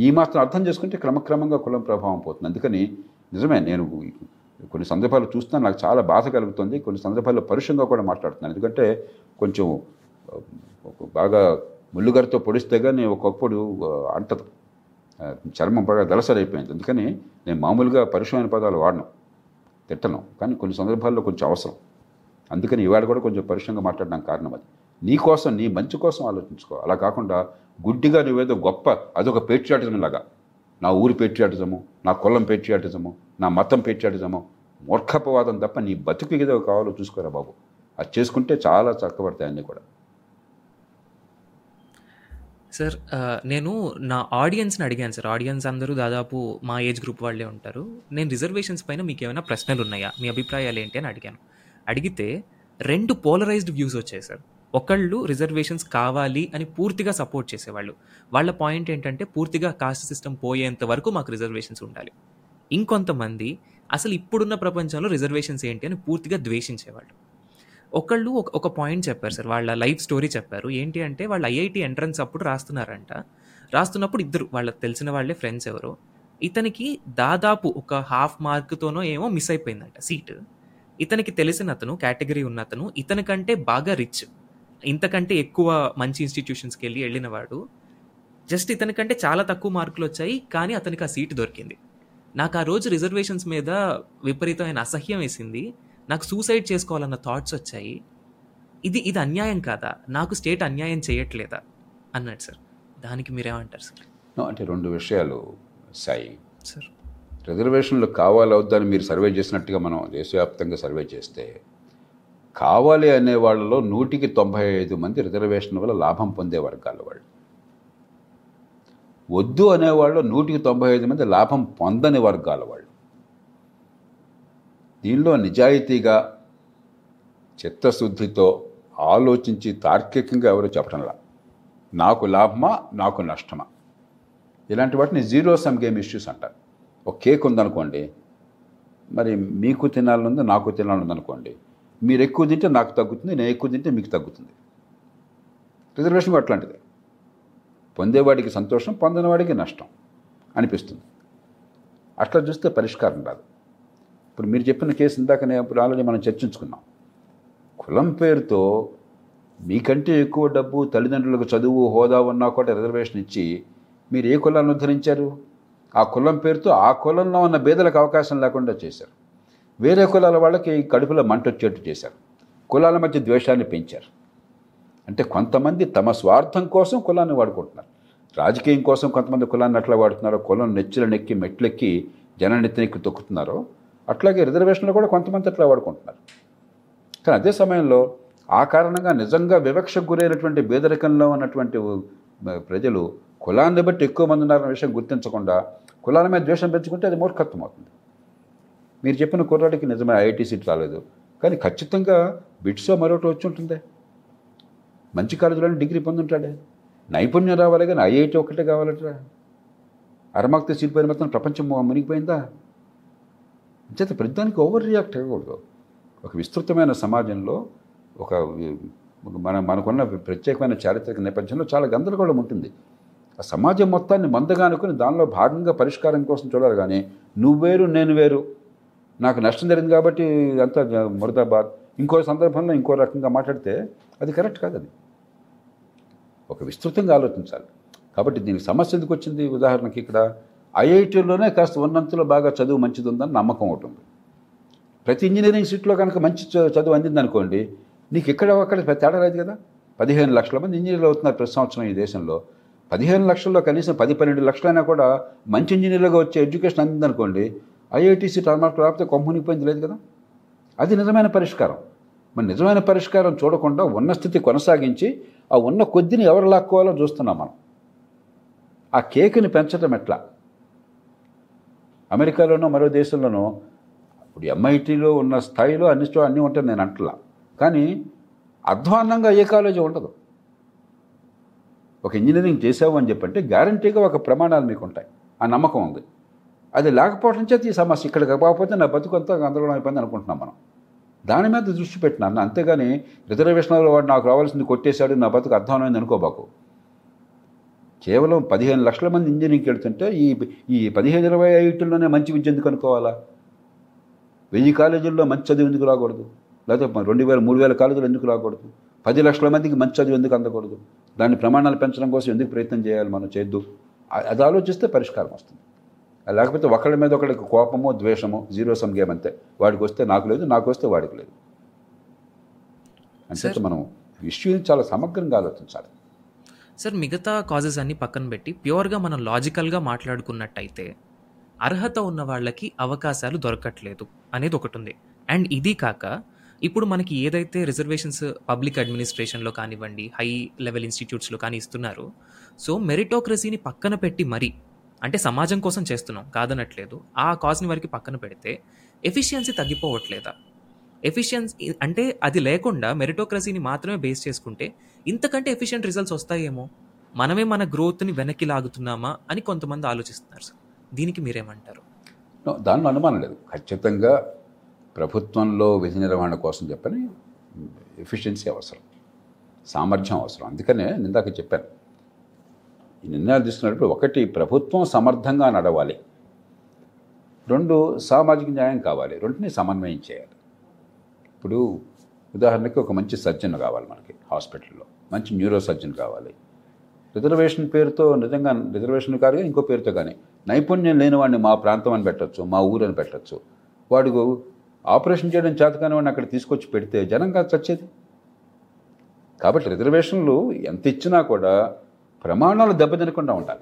ఈ మాత్రం అర్థం చేసుకుంటే క్రమక్రమంగా కులం ప్రభావం పోతుంది. అందుకని నిజమే నేను కొన్ని సందర్భాలు చూస్తాను నాకు చాలా బాధ కలుగుతుంది. కొన్ని సందర్భాల్లో పరుషంగా కూడా మాట్లాడుతున్నాను. ఎందుకంటే కొంచెం బాగా ముళ్ళుగారితో పొడిస్తే కానీ ఒకప్పుడు అంటదు చర్మం బాగా దలసరైపోయింది. అందుకని నేను మామూలుగా పరుషమైన పదాలు వాడను తిట్టను. కానీ కొన్ని సందర్భాల్లో కొంచెం అవసరం. అందుకని ఇవాళ కూడా కొంచెం పరుషంగా మాట్లాడడానికి కారణం అది. నీ కోసం నీ మంచి కోసం ఆలోచించుకో. అలా కాకుండా గుడ్డిగా నువ్వేదో గొప్ప అదొక పేట్రియాటిజం లాగా. నా ఊరి పేట్రియాటిజము నా కులం పేట్రియాటిజము నా మతం పేట్రియాటిజము మూర్ఖపవాదం తప్ప నీ బతుకు ఏదో కావాలో చూసుకోరా బాబు. అది చేసుకుంటే చాలా చక్కబడతాయి అన్నీ కూడా. సార్ నేను నా ఆడియన్స్ని అడిగాను సార్. ఆడియన్స్ అందరూ దాదాపు మా ఏజ్ గ్రూప్ వాళ్ళే ఉంటారు. నేను రిజర్వేషన్స్ పైన మీకు ఏమైనా ప్రశ్నలు ఉన్నాయా? మీ అభిప్రాయాలు ఏంటి అని అడిగాను. అడిగితే రెండు పోలరైజ్డ్ వ్యూస్ వచ్చాయి సార్. ఒకళ్ళు రిజర్వేషన్స్ కావాలి అని పూర్తిగా సపోర్ట్ చేసేవాళ్ళు. వాళ్ళ పాయింట్ ఏంటంటే పూర్తిగా కాస్ట్ సిస్టమ్ పోయేంత వరకు మాకు రిజర్వేషన్స్ ఉండాలి. ఇంకొంతమంది అసలు ఇప్పుడున్న ప్రపంచంలో రిజర్వేషన్స్ ఏంటి అని పూర్తిగా ద్వేషించేవాళ్ళు. ఒకళ్ళు ఒక ఒక పాయింట్ చెప్పారు సార్ వాళ్ళ లైఫ్ స్టోరీ చెప్పారు. ఏంటి అంటే వాళ్ళు ఐఐటి ఎంట్రన్స్ అప్పుడు రాస్తున్నారంట. రాస్తున్నప్పుడు ఇద్దరు వాళ్ళకి తెలిసిన వాళ్ళే ఫ్రెండ్స్ ఎవరో. ఇతనికి దాదాపు ఒక హాఫ్ మార్క్తోనో ఏమో మిస్ అయిపోయిందంట సీట్ ఇతనికి తెలిసిన అతను కేటగిరీ ఉన్న అతను ఇతనికంటే బాగా రిచ్ ఇంతకంటే ఎక్కువ మంచి ఇన్స్టిట్యూషన్స్కి వెళ్ళి వెళ్ళినవాడు జస్ట్ ఇతనికంటే చాలా తక్కువ మార్కులు వచ్చాయి కానీ అతనికి ఆ సీట్ దొరికింది. నాకు ఆ రోజు రిజర్వేషన్స్ మీద విపరీతమైన అసహ్యం వేసింది. నాకు సూసైడ్ చేసుకోవాలన్న థాట్స్ వచ్చాయి. ఇది ఇది అన్యాయం కాదా? నాకు స్టేట్ అన్యాయం చేయట్లేదా? అన్నాడు సార్. దానికి మీరేమంటారు సార్? అంటే రెండు విషయాలు సాయి. సార్. రిజర్వేషన్లు కావాలి వద్దని మీరు సర్వే చేసినట్టుగా మనం దేశవ్యాప్తంగా సర్వే చేస్తే కావాలి అనే వాళ్ళలో నూటికి తొంభై ఐదు మంది రిజర్వేషన్ వల్ల లాభం పొందే వర్గాల వాళ్ళు. వద్దు అనేవాళ్ళు నూటికి తొంభై ఐదు మంది లాభం పొందని వర్గాల వాళ్ళు. దీనిలో నిజాయితీగా చిత్తశుద్ధితో ఆలోచించి తార్కికంగా ఎవరు చెప్పడంలా నాకు లాభమా నాకు నష్టమా? ఇలాంటి వాటిని జీరో సమ్ గేమ్ ఇష్యూస్ అంటారు. ఒక కేక్ ఉందనుకోండి మరి మీకు తినాలనుంది నాకు తినాలనుంది అనుకోండి మీరు ఎక్కువ తింటే నాకు తగ్గుతుంది నేను ఎక్కువ తింటే మీకు తగ్గుతుంది. రిజర్వేషన్ అట్లాంటిది. పొందేవాడికి సంతోషం పొందనవాడికి నష్టం అనిపిస్తుంది. అట్లా చూస్తే పరిష్కారం రాదు. ఇప్పుడు మీరు చెప్పిన కేసు ఇందాక ఇప్పుడు ఆల్రెడీ మనం చర్చించుకున్నాం. కులం పేరుతో మీకంటే ఎక్కువ డబ్బు తల్లిదండ్రులకు చదువు హోదా ఉన్నా కూడా రిజర్వేషన్ ఇచ్చి మీరు ఏ కులాన్ని ఉద్ధరించారు? ఆ కులం పేరుతో ఆ కులంలో ఉన్న బేదలకు అవకాశం లేకుండా చేశారు. వేరే కులాల వాళ్ళకి కడుపులో మంట వచ్చేట్టు చేశారు. కులాల మధ్య ద్వేషాన్ని పెంచారు. అంటే కొంతమంది తమ స్వార్థం కోసం కులాన్ని వాడుకుంటున్నారు. రాజకీయం కోసం కొంతమంది కులాన్ని అట్లా వాడుతున్నారు కులం నెచ్చుల నెక్కి మెట్లెక్కి జన తొక్కుతున్నారో అట్లాగే రిజర్వేషన్లో కూడా కొంతమంది అట్లా వాడుకుంటున్నారు. కానీ అదే సమయంలో ఆ కారణంగా నిజంగా వివక్షకు గురైనటువంటి బేదరికంలో ఉన్నటువంటి ప్రజలు కులాన్ని బట్టి ఎక్కువ మంది ఉన్నారన్న విషయం గుర్తించకుండా కులాల మీద ద్వేషం పెంచుకుంటే అది మూర్ఖత్వం అవుతుంది. మీరు చెప్పిన కుర్రాడికి నిజమే ఐఐటీ సీట్ రాలేదు. కానీ ఖచ్చితంగా బిట్సో మరొకటి వచ్చి ఉంటుంది. మంచి కాలేజీలోనే డిగ్రీ పొందుంటాడే. నైపుణ్యం రావాలి కానీ ఐఐటి ఒక్కటే కావాలట్రా. అరమాక్త సీట్ పైన మొత్తం ప్రపంచం మునిగిపోయిందా? అంచేత ప్రతిదానికి ఓవర్ రియాక్ట్ అవ్వకూడదు. ఒక విస్తృతమైన సమాజంలో ఒక మన మనకున్న ప్రత్యేకమైన చారిత్రక నేపథ్యంలో చాలా గందరగోళం ఉంటుంది. ఆ సమాజం మొత్తాన్ని మందగా అనుకుని దానిలో భాగంగా పరిష్కారం కోసం చూడాలి కానీ నువ్వు వేరు నేను వేరు. నాకు నష్టం జరిగింది కాబట్టి అంతా మురదాబాద్. ఇంకో సందర్భంలో ఇంకో రకంగా మాట్లాడితే అది కరెక్ట్ కాదు అది. ఒక విస్తృతంగా ఆలోచించాలి. కాబట్టి దీనికి సమస్య ఎందుకు వచ్చింది? ఉదాహరణకి ఇక్కడ ఐఐటీలోనే కాస్త ఉన్నంతలో బాగా చదువు మంచిది ఉందని నమ్మకం ఒకటి ఉంది. ప్రతి ఇంజనీరింగ్ సీట్లో కనుక మంచి చ- చదువు అందింది అనుకోండి నీకు ఇక్కడ అక్కడ తేడా లేదు కదా? పదిహేను లక్షల మంది ఇంజనీర్లు అవుతున్నారు ప్రతి సంవత్సరం ఈ దేశంలో. పదిహేను లక్షల్లో కనీసం పది పన్నెండు లక్షలైనా కూడా మంచి ఇంజనీర్లుగా వచ్చే ఎడ్యుకేషన్ అందిందనుకోండి ఐఐటీసీ టర్మార్క్ రాకపోతే అన్నమాట రాకపోతే లేదు కదా? అది నిజమైన పరిష్కారం. మరి నిజమైన పరిష్కారం చూడకుండా ఉన్న స్థితి కొనసాగించి ఆ ఉన్న కొద్దిని ఎవరు లాక్కోవాలో చూస్తున్నాం మనం. ఆ కేక్ని పెంచడం ఎట్లా? అమెరికాలోనో మరో దేశంలోనో ఇప్పుడు ఎంఐటీలో ఉన్న స్థాయిలో అన్ని స్టో అన్నీ ఉంటాయి నేను అంటలా. కానీ అధ్వాన్నంగా ఏ కాలేజీ ఉండదు. ఒక ఇంజనీరింగ్ చేసావు అని చెప్పంటే గ్యారంటీగా ఒక ప్రమాణాలు మీకు ఉంటాయి ఆ నమ్మకం ఉంది. అది లేకపోవడం చేత ఈ సమస్య ఇక్కడ కాకపోతే నా బతుకు అంతా గందరగోళం అయిపోయింది అనుకుంటున్నాం మనం. దాని మీద దృష్టి పెట్టినాను అంతేగాని రిజర్వేషన్లో వాడు నాకు రావాల్సింది కొట్టేశాడు నా బతుకు అర్థమైంది అనుకోబాకు కేవలం పదిహేను లక్షల మంది ఇంజనీరింగ్కి వెళ్తుంటే ఈ ఈ పదిహేను ఇరవై ఐదులోనే మంచి విద్య ఎందుకు అనుకోవాలా? వెయ్యి కాలేజీల్లో మంచి చదువు ఎందుకు రాకూడదు? లేకపోతే రెండు వేల మూడు వేల కాలేజీలు ఎందుకు రాకూడదు? పది లక్షల మందికి మంచి చదువు ఎందుకు అందకూడదు? దాని ప్రమాణాలు పెంచడం కోసం ఎందుకు ప్రయత్నం చేయాలి మనం చేద్దు? అది ఆలోచిస్తే పరిష్కారం వస్తుంది. లేకపోతే ఒకళ్ళ మీద ఒకళ్ళకి కోపమో ద్వేషమో జీరో సమ్ గేమ్ అంతే. వాడికి వస్తే నాకు లేదు నాకు వస్తే వాడికి లేదు. అంటే మనం ఇష్యూని చాలా సమగ్రంగా ఆలోచించాలి. సార్ మిగతా కాజెస్ అన్ని పక్కన పెట్టి ప్యూర్గా మనం లాజికల్గా మాట్లాడుకున్నట్టయితే అర్హత ఉన్న వాళ్ళకి అవకాశాలు దొరకట్లేదు అనేది ఒకటి ఉంది. అండ్ ఇది కాక ఇప్పుడు మనకి ఏదైతే రిజర్వేషన్స్ పబ్లిక్ అడ్మినిస్ట్రేషన్లో కానివ్వండి హై లెవెల్ ఇన్స్టిట్యూట్స్లో కానీ ఇస్తున్నారు. సో మెరిటోక్రసీని పక్కన పెట్టి మరీ అంటే సమాజం కోసం చేస్తున్నాం కాదనట్లేదు. ఆ కాజ్ని వారికి పక్కన పెడితే ఎఫిషియన్సీ తగ్గిపోవట్లేదా? ఎఫిషియన్సీ అంటే అది లేకుండా మెరిటోక్రసీని మాత్రమే బేస్ చేసుకుంటే ఇంతకంటే ఎఫిషియెంట్ రిజల్ట్స్ వస్తాయేమో? మనమే మన గ్రోత్ని వెనక్కి లాగుతున్నామా అని కొంతమంది ఆలోచిస్తున్నారు సార్. దీనికి మీరేమంటారు? దానిలో అనుమానం లేదు. ఖచ్చితంగా ప్రభుత్వంలో విధి నిర్వహణ కోసం చెప్పని ఎఫిషియన్సీ అవసరం. సామర్థ్యం అవసరం. అందుకనే ఇందాక చెప్పాను. ఈ నిర్ణయాలు తీసుకున్నప్పుడు ఒకటి ప్రభుత్వం సమర్థంగా నడవాలి. రెండు సామాజిక న్యాయం కావాలి. రెండుని సమన్వయం చేయాలి. ఇప్పుడు ఉదాహరణకి ఒక మంచి సర్జన్ కావాలి మనకి హాస్పిటల్లో. మంచి న్యూరో సర్జన్ కావాలి. రిజర్వేషన్ పేరుతో నిజంగా రిజర్వేషన్ కాదు ఇంకో పేరుతో కానీ. నైపుణ్యం లేని వాడిని మా ప్రాంతం అని పెట్టచ్చు మా ఊరు అని పెట్టచ్చు. వాడికి ఆపరేషన్ చేయడం చేతకాని వాడిని అక్కడ తీసుకొచ్చి పెడితే జనం కాదు చచ్చేది. కాబట్టి రిజర్వేషన్లు ఎంత ఇచ్చినా కూడా ప్రమాణాలు దెబ్బతినకుండా ఉండాలి.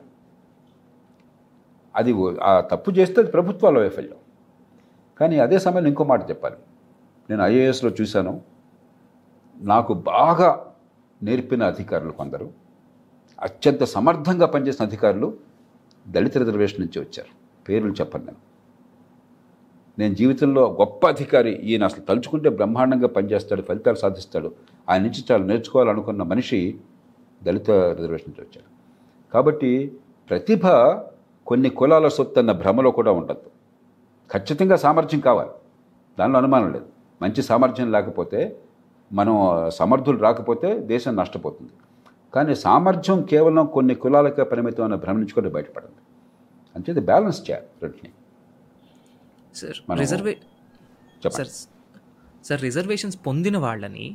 అది ఆ తప్పు చేస్తే అది ప్రభుత్వాల వైఫల్యం. కానీ అదే సమయంలో ఇంకో మాట చెప్పాలి. నేను ఐఏఎస్లో చూశాను. నాకు బాగా నేర్పిన అధికారులు కొందరు. అత్యంత సమర్థంగా పనిచేసిన అధికారులు దళిత రిజర్వేషన్ నుంచి వచ్చారు. పేర్లు చెప్పను నేను. నేను జీవితంలో గొప్ప అధికారి. ఈయన అసలు తలుచుకుంటే బ్రహ్మాండంగా పనిచేస్తాడు ఫలితాలు సాధిస్తాడు. ఆయన నుంచి చాలా నేర్చుకోవాలనుకున్న మనిషి దళిత రిజర్వేషన్ నుంచి వచ్చాడు కాబట్టి ప్రతిభ కొన్ని కులాల సొత్తు అన్న భ్రమలో కూడా ఉండద్దు. ఖచ్చితంగా సామర్థ్యం కావాలి. దానిలో అనుమానం లేదు. మంచి సామర్థ్యం లేకపోతే మనం సమర్థులు రాకపోతే దేశం నష్టపోతుంది. కానీ సామర్థ్యం కేవలం కొన్ని కులాలకే పరిమితం అన్న భ్రమ నుంచి కూడా బయటపడింది అంచేది బ్యాలెన్స్ చేయాలి రెంటిని. Sir reserve sir sir reservations పొందిన వాళ్ళని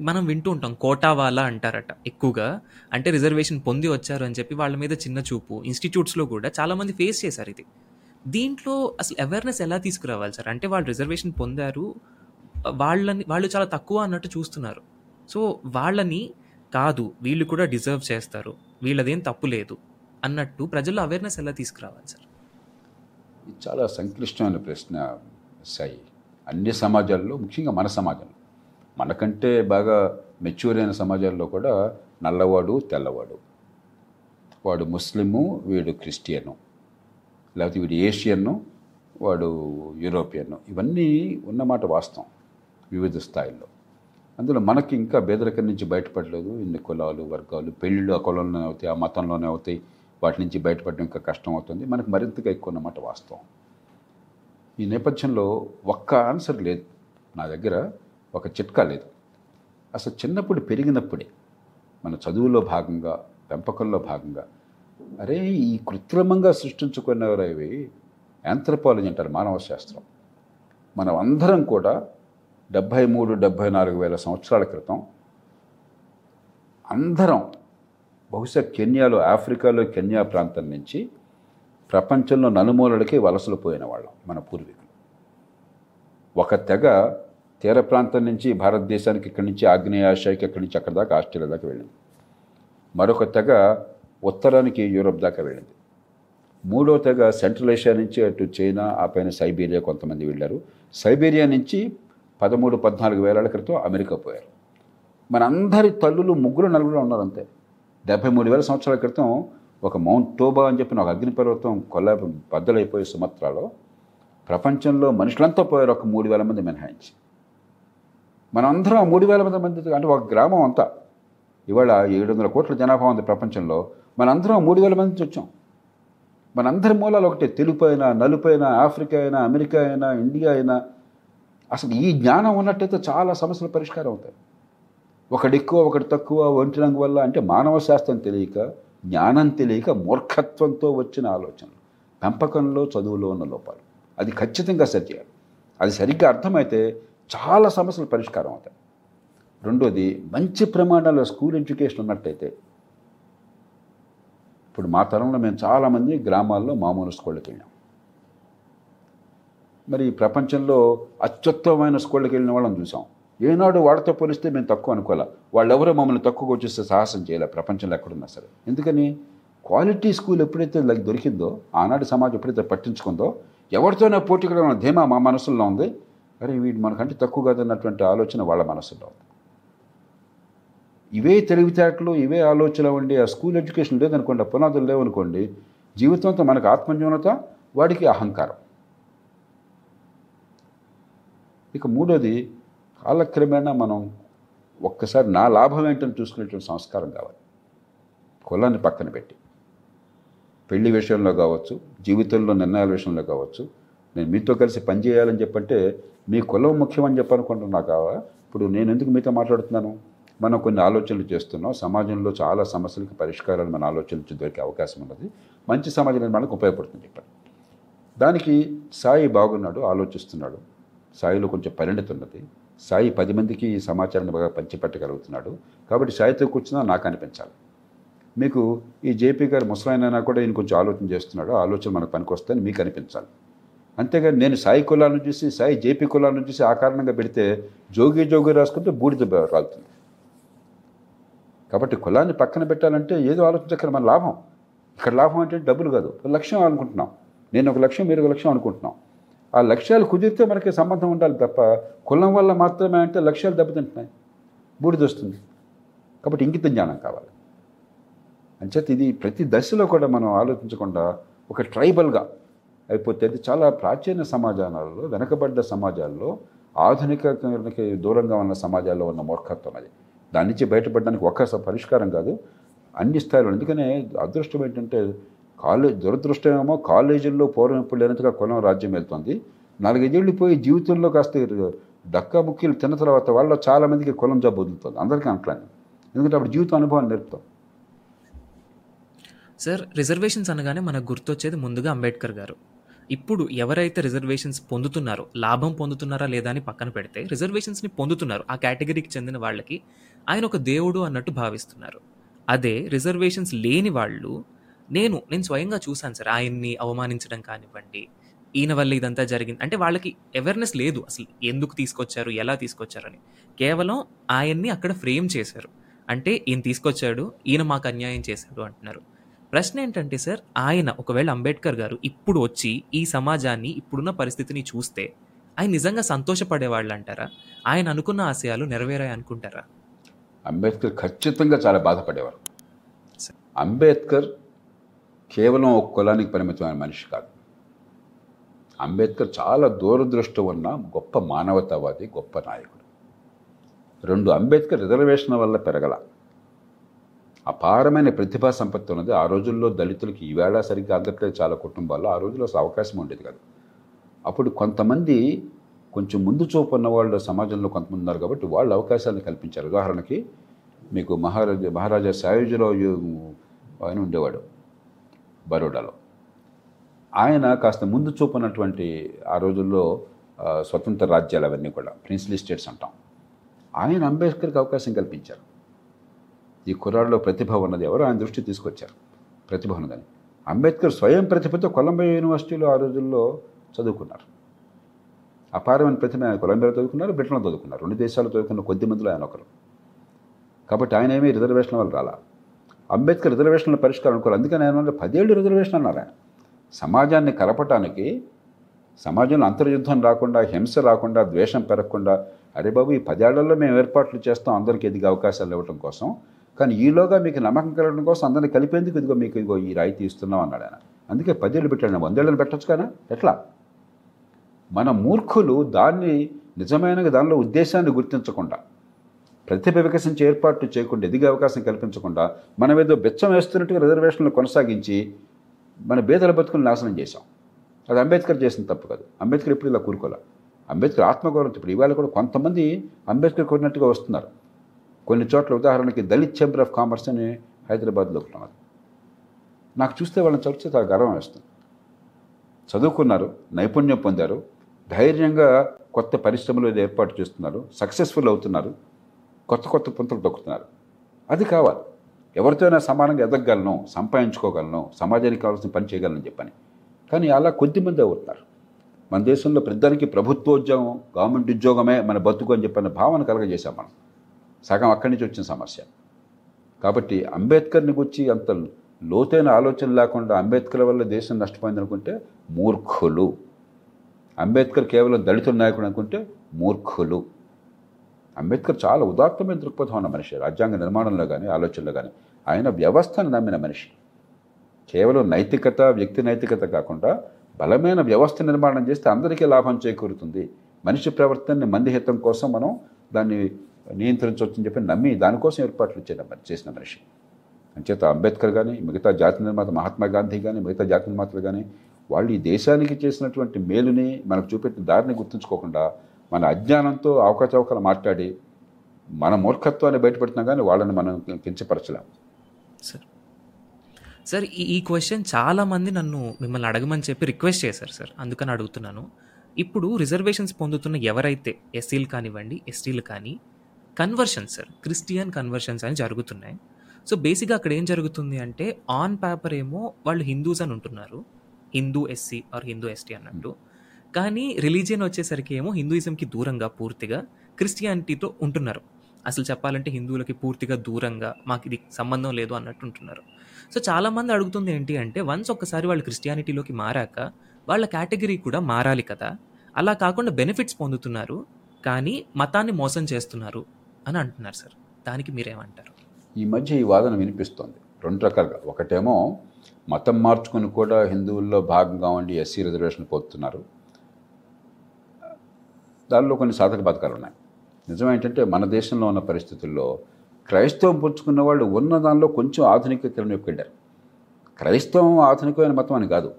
మనం వింటూ ఉంటాం. కోటా వాళ్ళ అంటారట ఎక్కువగా. అంటే రిజర్వేషన్ పొంది వచ్చారు అని చెప్పి వాళ్ళ మీద చిన్న చూపు. ఇన్స్టిట్యూట్స్లో కూడా చాలామంది ఫేస్ చేశారు ఇది. దీంట్లో అసలు అవేర్నెస్ ఎలా తీసుకురావాలి సార్? అంటే వాళ్ళు రిజర్వేషన్ పొందారు. వాళ్ళని వాళ్ళు చాలా తక్కువ అన్నట్టు చూస్తున్నారు. సో వాళ్ళని కాదు వీళ్ళు కూడా డిజర్వ్ చేస్తారు. వీళ్ళదేం తప్పు లేదు అన్నట్టు ప్రజల్లో అవేర్నెస్ ఎలా తీసుకురావాలి సార్? చాలా సంక్లిష్టమైన ప్రశ్న సాయి. అన్ని సమాజాల్లో ముఖ్యంగా మన సమాజంలో. మనకంటే బాగా మెచ్యూర్ అయిన సమాజాల్లో కూడా నల్లవాడు తెల్లవాడు. వాడు ముస్లిము వీడు క్రిస్టియను. లేకపోతే వీడు ఏషియన్ను వాడు యూరోపియన్ ఇవన్నీ ఉన్నమాట వాస్తవం వివిధ స్థాయిల్లో. అందులో మనకి ఇంకా పేదరికం నుంచి బయటపడలేదు. ఇన్ని కులాలు వర్గాలు పెళ్ళిళ్ళు ఆ కులంలోనే అవుతాయి ఆ మతంలోనే అవుతాయి. వాటి నుంచి బయటపడడం ఇంకా కష్టం అవుతుంది. మనకు మరింతగా ఎక్కువ ఉన్నమాట వాస్తవం. ఈ నేపథ్యంలో ఒక్క ఆన్సర్ లేదు నా దగ్గర. ఒక చిట్కా లేదు. అసలు చిన్నప్పుడు పెరిగినప్పుడే మన చదువులో భాగంగా పెంపకంలో భాగంగా అరే ఈ కృత్రిమంగా సృష్టించుకున్నవారు యాంథ్రపాలజీ అంటారు మానవ శాస్త్రం. మనం అందరం కూడా డెబ్భై మూడు డెబ్భై నాలుగు వేల సంవత్సరాల క్రితం అందరం బహుశా కెన్యాలో ఆఫ్రికాలో కెన్యా ప్రాంతం నుంచి ప్రపంచంలో నలుమూలలకి వలసలు పోయిన వాళ్ళం మన పూర్వీకులు. ఒక తెగ తీర ప్రాంతం నుంచి భారతదేశానికి ఇక్కడి నుంచి ఆగ్నేయ ఆసియాకి ఇక్కడి నుంచి అక్కడి దాకా ఆస్ట్రేలియా దాకా వెళ్ళింది. మరొక తెగ ఉత్తరానికి యూరోప్ దాకా వెళ్ళింది. మూడో తెగ సెంట్రల్ ఏషియా నుంచి అటు చైనా ఆ పైన సైబీరియా కొంతమంది వెళ్ళారు. సైబీరియా నుంచి పదమూడు పద్నాలుగు వేల క్రితం అమెరికా పోయారు. మనందరి తల్లులు ముగ్గురు నలుగురు ఉన్నారు అంతే డెబ్బై మూడు వేల సంవత్సరాల క్రితం ఒక మౌంట్ టోబా అని చెప్పిన ఒక అగ్నిపర్వతం కొల్ల బద్దలైపోయే సుమత్రాలో ప్రపంచంలో మనుషులంతా పోయారు. ఒక మూడు వేల మంది మినహాయించి. మనందరం మూడు వేల మంది మంది అంటే ఒక గ్రామం అంతా. ఇవాళ ఏడు వందల కోట్ల జనాభా ఉంది ప్రపంచంలో. మనందరం మూడు వేల మంది నుంచి వచ్చాం. మనందరి మూలాలు ఒకటే. తెలుపు అయినా నలుపు అయినా ఆఫ్రికా అయినా అమెరికా అయినా ఇండియా అయినా. అసలు ఈ జ్ఞానం ఉన్నట్టయితే చాలా సమస్యలు పరిష్కారం అవుతాయి. ఒకటి ఎక్కువ ఒకటి తక్కువ ఒంటి రంగు వల్ల అంటే మానవ శాస్త్రం తెలియక జ్ఞానం తెలియక మూర్ఖత్వంతో వచ్చిన ఆలోచనలు. పెంపకంలో చదువులో ఉన్న లోపాలు. అది ఖచ్చితంగా సరిచేయాలి అది సరిగ్గా అర్థమైతే చాలా సమస్యలు పరిష్కారం అవుతాయి. రెండోది మంచి ప్రమాణాల స్కూల్ ఎడ్యుకేషన్ ఉన్నట్టయితే ఇప్పుడు మా తరంలో మేము చాలామంది గ్రామాల్లో మామూలు స్కూళ్ళకి వెళ్ళాం. మరి ప్రపంచంలో అత్యుత్తమమైన స్కూళ్ళకి వెళ్ళిన వాళ్ళని చూసాం. ఏనాడు వాళ్ళతో పోలిస్తే మేము తక్కువ అనుకోలే వాళ్ళెవరో మమ్మల్ని తక్కువ వచ్చేస్తే సాహసం చేయలే? ప్రపంచంలో ఎక్కడున్నా సరే. ఎందుకని? క్వాలిటీ స్కూల్ ఎప్పుడైతే దొరికిందో ఆనాడు సమాజం ఎప్పుడైతే పట్టించుకుందో ఎవరితోనే పోటీ కూడా ధీమా మా మనసుల్లో ఉంది. అరే వీడు మనకంటే తక్కువ కాదన్నటువంటి ఆలోచన వాళ్ళ మనసులో. ఇవే తెలివితేటలు ఇవే ఆలోచన ఉండి ఆ స్కూల్ ఎడ్యుకేషన్ లేదనుకోండి ఆ పునాదులు లేవనుకోండి జీవితంతో మనకు ఆత్మన్యూనత వాడికి అహంకారం. ఇక మూడోది కాలక్రమేణా మనం ఒక్కసారి నా లాభం ఏంటని చూసుకునేటువంటి సంస్కారం కావాలి. కులాన్ని పక్కన పెట్టి. పెళ్ళి విషయంలో కావచ్చు జీవితంలో నిర్ణయాల విషయంలో కావచ్చు నేను మీతో కలిసి పనిచేయాలని చెప్పంటే మీ కులం ముఖ్యమని చెప్పనుకుంటున్నా కావా? ఇప్పుడు నేను ఎందుకు మీతో మాట్లాడుతున్నాను? మనం కొన్ని ఆలోచనలు చేస్తున్నాం. సమాజంలో చాలా సమస్యలకు పరిష్కారాలు మన ఆలోచనలు దొరికే అవకాశం ఉన్నది. మంచి సమాజ నిర్మాణానికి ఉపయోగపడుతుంది చెప్పండి దానికి సాయి బాగున్నాడు ఆలోచిస్తున్నాడు. సాయిలో కొంచెం పరిణతి ఉన్నది. సాయి పది మందికి ఈ సమాచారాన్ని బాగా పంచిపెట్టగలుగుతున్నాడు. కాబట్టి సాయితో కూర్చున్నా నాకు అనిపించాలి. మీకు ఈ జేపీ గారు ముసలాయన కూడా ఈయన కొంచెం ఆలోచన చేస్తున్నాడు. ఆలోచన మనకు పనికొస్తాయని మీకు అనిపించాలి. అంతేగాని నేను సాయి కులాన్ని చూసి సాయి జేపీ కులాన్ని చూసి ఆ కారణంగా పెడితే జోగి జోగి రాసుకుంటే బూడిద రాలుతుంది. కాబట్టి కులాన్ని పక్కన పెట్టాలంటే ఏదో ఆలోచించక్కడ మన లాభం. ఇక్కడ లాభం అంటే డబ్బులు కాదు. లక్ష్యం అనుకుంటున్నాం. నేను ఒక లక్ష్యం మీరు ఒక లక్ష్యం అనుకుంటున్నాం. ఆ లక్ష్యాలు కుదిరితే మనకి సంబంధం ఉండాలి తప్ప కులం వల్ల మాత్రమే అంటే లక్ష్యాలు దెబ్బతింటున్నాయి. బూడిద వస్తుంది. కాబట్టి ఇంగిత జ్ఞానం కావాలి. అంచేత ఇది ప్రతి దశలో కూడా మనం ఆలోచించకుండా ఒక ట్రైబల్గా అయిపోతే అది చాలా ప్రాచీన సమాజాలలో వెనకబడ్డ సమాజాల్లో ఆధునికకి దూరంగా ఉన్న సమాజాల్లో ఉన్న మూర్ఖత్వం అది. దాని నుంచి బయటపడడానికి ఒక్క పరిష్కారం కాదు అన్ని స్థాయిలో ఎందుకనే అదృష్టం ఏంటంటే కాలేజ్ దురదృష్టమేమో కాలేజీల్లో పూర్వం ఇప్పుడు కులం రాజ్యం వెళ్తుంది. నాలుగైదేళ్ళు పోయి జీవితంలో కాస్త డక్కా ముక్కీలు తిన్న తర్వాత వాళ్ళలో చాలామందికి కులం జబ్బు వదులుతుంది. అందరికీ అనట్లేదు. ఎందుకంటే అప్పుడు జీవిత అనుభవాన్ని నేర్పుతాం. సార్ రిజర్వేషన్స్ అనగానే మనకు గుర్తొచ్చేది ముందుగా అంబేద్కర్ గారు. ఇప్పుడు ఎవరైతే రిజర్వేషన్స్ పొందుతున్నారో లాభం పొందుతున్నారా లేదా అని పక్కన పెడితే రిజర్వేషన్స్ని పొందుతున్నారు ఆ కేటగిరీకి చెందిన వాళ్ళకి. ఆయన ఒక దేవుడు అన్నట్టు భావిస్తున్నారు. అదే రిజర్వేషన్స్ లేని వాళ్ళు నేను నేను స్వయంగా చూశాను సార్ ఆయన్ని అవమానించడం కానివ్వండి ఈయన వల్ల ఇదంతా జరిగింది. అంటే వాళ్ళకి అవేర్నెస్ లేదు అసలు ఎందుకు తీసుకొచ్చారు ఎలా తీసుకొచ్చారని. కేవలం ఆయన్ని అక్కడ ఫ్రేమ్ చేశారు. అంటే ఈయన తీసుకొచ్చాడు ఈయన మాకు అన్యాయం చేశాడు అంటున్నారు. ప్రశ్న ఏంటంటే సార్ ఆయన ఒకవేళ అంబేద్కర్ గారు ఇప్పుడు వచ్చి ఈ సమాజాన్ని ఇప్పుడున్న పరిస్థితిని చూస్తే ఆయన నిజంగా సంతోషపడేవాళ్ళు అంటారా ఆయన అనుకున్న ఆశయాలు నెరవేరాయి అనుకుంటారా? అంబేద్కర్ ఖచ్చితంగా చాలా బాధపడేవారు. అంబేద్కర్ కేవలం ఒక కులానికి పరిమితమైన మనిషి కాదు. అంబేద్కర్ చాలా దూరదృష్టి ఉన్న గొప్ప మానవతావాది గొప్ప నాయకుడు. రెండు అంబేద్కర్ రిజర్వేషన్ వల్ల పెరగల అపారమైన ప్రతిభా సంపత్తి ఉన్నది. ఆ రోజుల్లో దళితులకి ఈవేళ సరిగ్గా అందట్లేదు. చాలా కుటుంబాల్లో ఆ రోజుల్లో అవకాశం ఉండేది కాదు. అప్పుడు కొంతమంది కొంచెం ముందు చూపు ఉన్న వాళ్ళు సమాజంలో కొంతమంది ఉన్నారు కాబట్టి వాళ్ళు అవకాశాలను కల్పించారు. ఉదాహరణకి మీకు మహారాజా మహారాజా సాయుజరావు ఆయన ఉండేవాడు బరోడాలో. ఆయన కాస్త ముందు చూపు ఉన్నటువంటి ఆ రోజుల్లో స్వతంత్ర రాజ్యాలు అవన్నీ కూడా ప్రిన్స్లీ స్టేట్స్ అంటాం. ఆయన అంబేద్కర్కి అవకాశం కల్పించారు. ఈ కుర్రాడిలో ప్రతిభ ఉన్నది ఎవరు? ఆయన దృష్టి తీసుకొచ్చారు. ప్రతిభ ఉన్నదని. అంబేద్కర్ స్వయం ప్రతిభతో కొలంబియా యూనివర్సిటీలో ఆ రోజుల్లో చదువుకున్నారు. అపారమైన ప్రతిభ ఆయన కొలంబియాలో చదువుకున్నారు బ్రిటన్లో చదువుకున్నారు. రెండు దేశాల్లో చదువుకున్న కొద్ది మందిలో ఆయన ఒకరు. కాబట్టి ఆయన ఏమీ రిజర్వేషన్ వల్ల రాలా. అంబేద్కర్ రిజర్వేషన్ల పరిష్కారం అనుకోరు అందుకని ఆయన పదేళ్ళు రిజర్వేషన్ అన్నారు ఆయన. సమాజాన్ని కలపటానికి సమాజంలో అంతర్యుద్ధం రాకుండా హింస రాకుండా ద్వేషం పెరగకుండా అరే బాబు ఈ పదేళ్ళలో మేము ఏర్పాట్లు చేస్తాం అందరికీ ఎదిగే అవకాశాలు ఇవ్వటం కోసం కానీ ఈలోగా మీకు నమ్మకం కలగడం కోసం అందరిని కలిపేందుకు ఇదిగో మీకు ఇదిగో ఈ రాయితీ ఇస్తున్నాం అన్నాడు ఆయన. అందుకే పదేళ్ళు పెట్టాడు. వందేళ్ళని పెట్టొచ్చు కానీ ఎట్లా? మన మూర్ఖులు దాన్ని నిజమైన దానిలో ఉద్దేశాన్ని గుర్తించకుండా ప్రతిభ వికసించే ఏర్పాట్లు చేయకుండా ఎదిగే అవకాశం కల్పించకుండా మనం ఏదో బెచ్చం వేస్తున్నట్టుగా రిజర్వేషన్లు కొనసాగించి మన బేదల బతుకులు నాశనం చేశాం. అది అంబేద్కర్ చేసిన తప్పు కాదు. అంబేద్కర్ ఇప్పుడు ఇలా కూరుకోలే. అంబేద్కర్ ఆత్మగౌరవం ఇప్పుడు ఇవాళ కూడా కొంతమంది అంబేద్కర్ కోరినట్టుగా వస్తున్నారు. కొన్ని చోట్ల ఉదాహరణకి దళిత్ ఛాంబర్ ఆఫ్ కామర్స్ అని హైదరాబాద్లో ఒకటి ఉన్నది. నాకు చూస్తే వాళ్ళని చదివితే చాలా గర్వం వేస్తుంది. చదువుకున్నారు నైపుణ్యం పొందారు ధైర్యంగా కొత్త పరిశ్రమలు ఏర్పాటు చేస్తున్నారు సక్సెస్ఫుల్ అవుతున్నారు కొత్త కొత్త పుంతలు తొక్కుతున్నారు. అది కావాలి. ఎవరితోనైనా సమానంగా ఎదగగలను సంపాదించుకోగలను సమాజానికి కావాల్సిన పని చేయగలను చెప్పని. కానీ అలా కొద్దిమంది అవుతున్నారు. మన దేశంలో ప్రతిదానికి ప్రభుత్వోద్యోగం గవర్నమెంట్ ఉద్యోగమే మన బతుకు అని చెప్పిన భావన కలగజేశాం మనం. సగం అక్కడి నుంచి వచ్చిన సమస్య. కాబట్టి అంబేద్కర్ని గురించి అంత లోతైన ఆలోచన లేకుండా అంబేద్కర్ వల్ల దేశం నష్టపోయింది అనుకుంటే మూర్ఖులు. అంబేద్కర్ కేవలం దళితుల నాయకుడు అనుకుంటే మూర్ఖులు. అంబేద్కర్ చాలా ఉదాత్తమైన దృక్పథం ఉన్న మనిషి రాజ్యాంగ నిర్మాణంలో కానీ ఆలోచనలో కానీ ఆయన వ్యవస్థను నమ్మిన మనిషి. కేవలం నైతికత వ్యక్తి నైతికత కాకుండా బలమైన వ్యవస్థ నిర్మాణం చేస్తే అందరికీ లాభం చేకూరుతుంది. మనిషి ప్రవర్తనని మంది హితం కోసం మనం దాన్ని నియంత్రించవచ్చని చెప్పి నమ్మి దానికోసం ఏర్పాట్లు చేయడం చేసిన మనిషి. అంచేత అంబేద్కర్ కానీ మిగతా జాతి నిర్మాత మహాత్మా గాంధీ కానీ మిగతా జాతి నిర్మాతలు కానీ వాళ్ళు ఈ దేశానికి చేసినటువంటి మేలుని మనకు చూపెట్టిన దారిని గుర్తుంచుకోకుండా మన అజ్ఞానంతో అవకాశవకాలు మాట్లాడి మన మూర్ఖత్వాన్ని బయటపెడుతున్నాం కానీ వాళ్ళని మనం కించపరచలేం. సార్ సార్ ఈ ఈ క్వశ్చన్ చాలామంది నన్ను మిమ్మల్ని అడగమని చెప్పి రిక్వెస్ట్ చేశారు సార్. అందుకని అడుగుతున్నాను. ఇప్పుడు రిజర్వేషన్స్ పొందుతున్న ఎవరైతే ఎస్సీలు కానివ్వండి ఎస్టీలు కానీ కన్వర్షన్స్ సార్ క్రిస్టియన్ కన్వర్షన్స్ అని జరుగుతున్నాయి. సో బేసిక్గా అక్కడ ఏం జరుగుతుంది అంటే ఆన్ పేపర్ ఏమో వాళ్ళు హిందూస్ అని ఉంటున్నారు. Hindu SC or Hindu ST అన్నట్టు. కానీ రిలీజియన్ వచ్చేసరికి ఏమో హిందూయిజంకి దూరంగా పూర్తిగా క్రిస్టియానిటీతో ఉంటున్నారు. అసలు చెప్పాలంటే హిందువులకి పూర్తిగా దూరంగా మాకు ఇది సంబంధం లేదు అన్నట్టు ఉంటున్నారు. సో చాలామంది అడుగుతుంది ఏంటి అంటే వన్స్ ఒక్కసారి వాళ్ళు క్రిస్టియానిటీలోకి మారాక వాళ్ళ కేటగిరీ కూడా మారాలి కదా. అలా కాకుండా బెనిఫిట్స్ పొందుతున్నారు కానీ మతాన్ని మోసం చేస్తున్నారు. అని అంటున్నారు సార్. దానికి మీరేమంటారు? ఈ మధ్య ఈ వాదన వినిపిస్తోంది. రెండు రకాలుగా. ఒకటేమో మతం మార్చుకుని కూడా హిందువుల్లో భాగంగా ఉండి ఎస్సీ రిజర్వేషన్ పొందుతున్నారు దానిలో కొన్ని సాధక బాధకాలు ఉన్నాయి. నిజం ఏంటంటే మన దేశంలో ఉన్న పరిస్థితుల్లో క్రైస్తవం పుచ్చుకున్న వాళ్ళు ఉన్న దానిలో కొంచెం ఆధునికీకరణ వైపు క్రైస్తవం ఆధునికమైన మతం అని కాదు.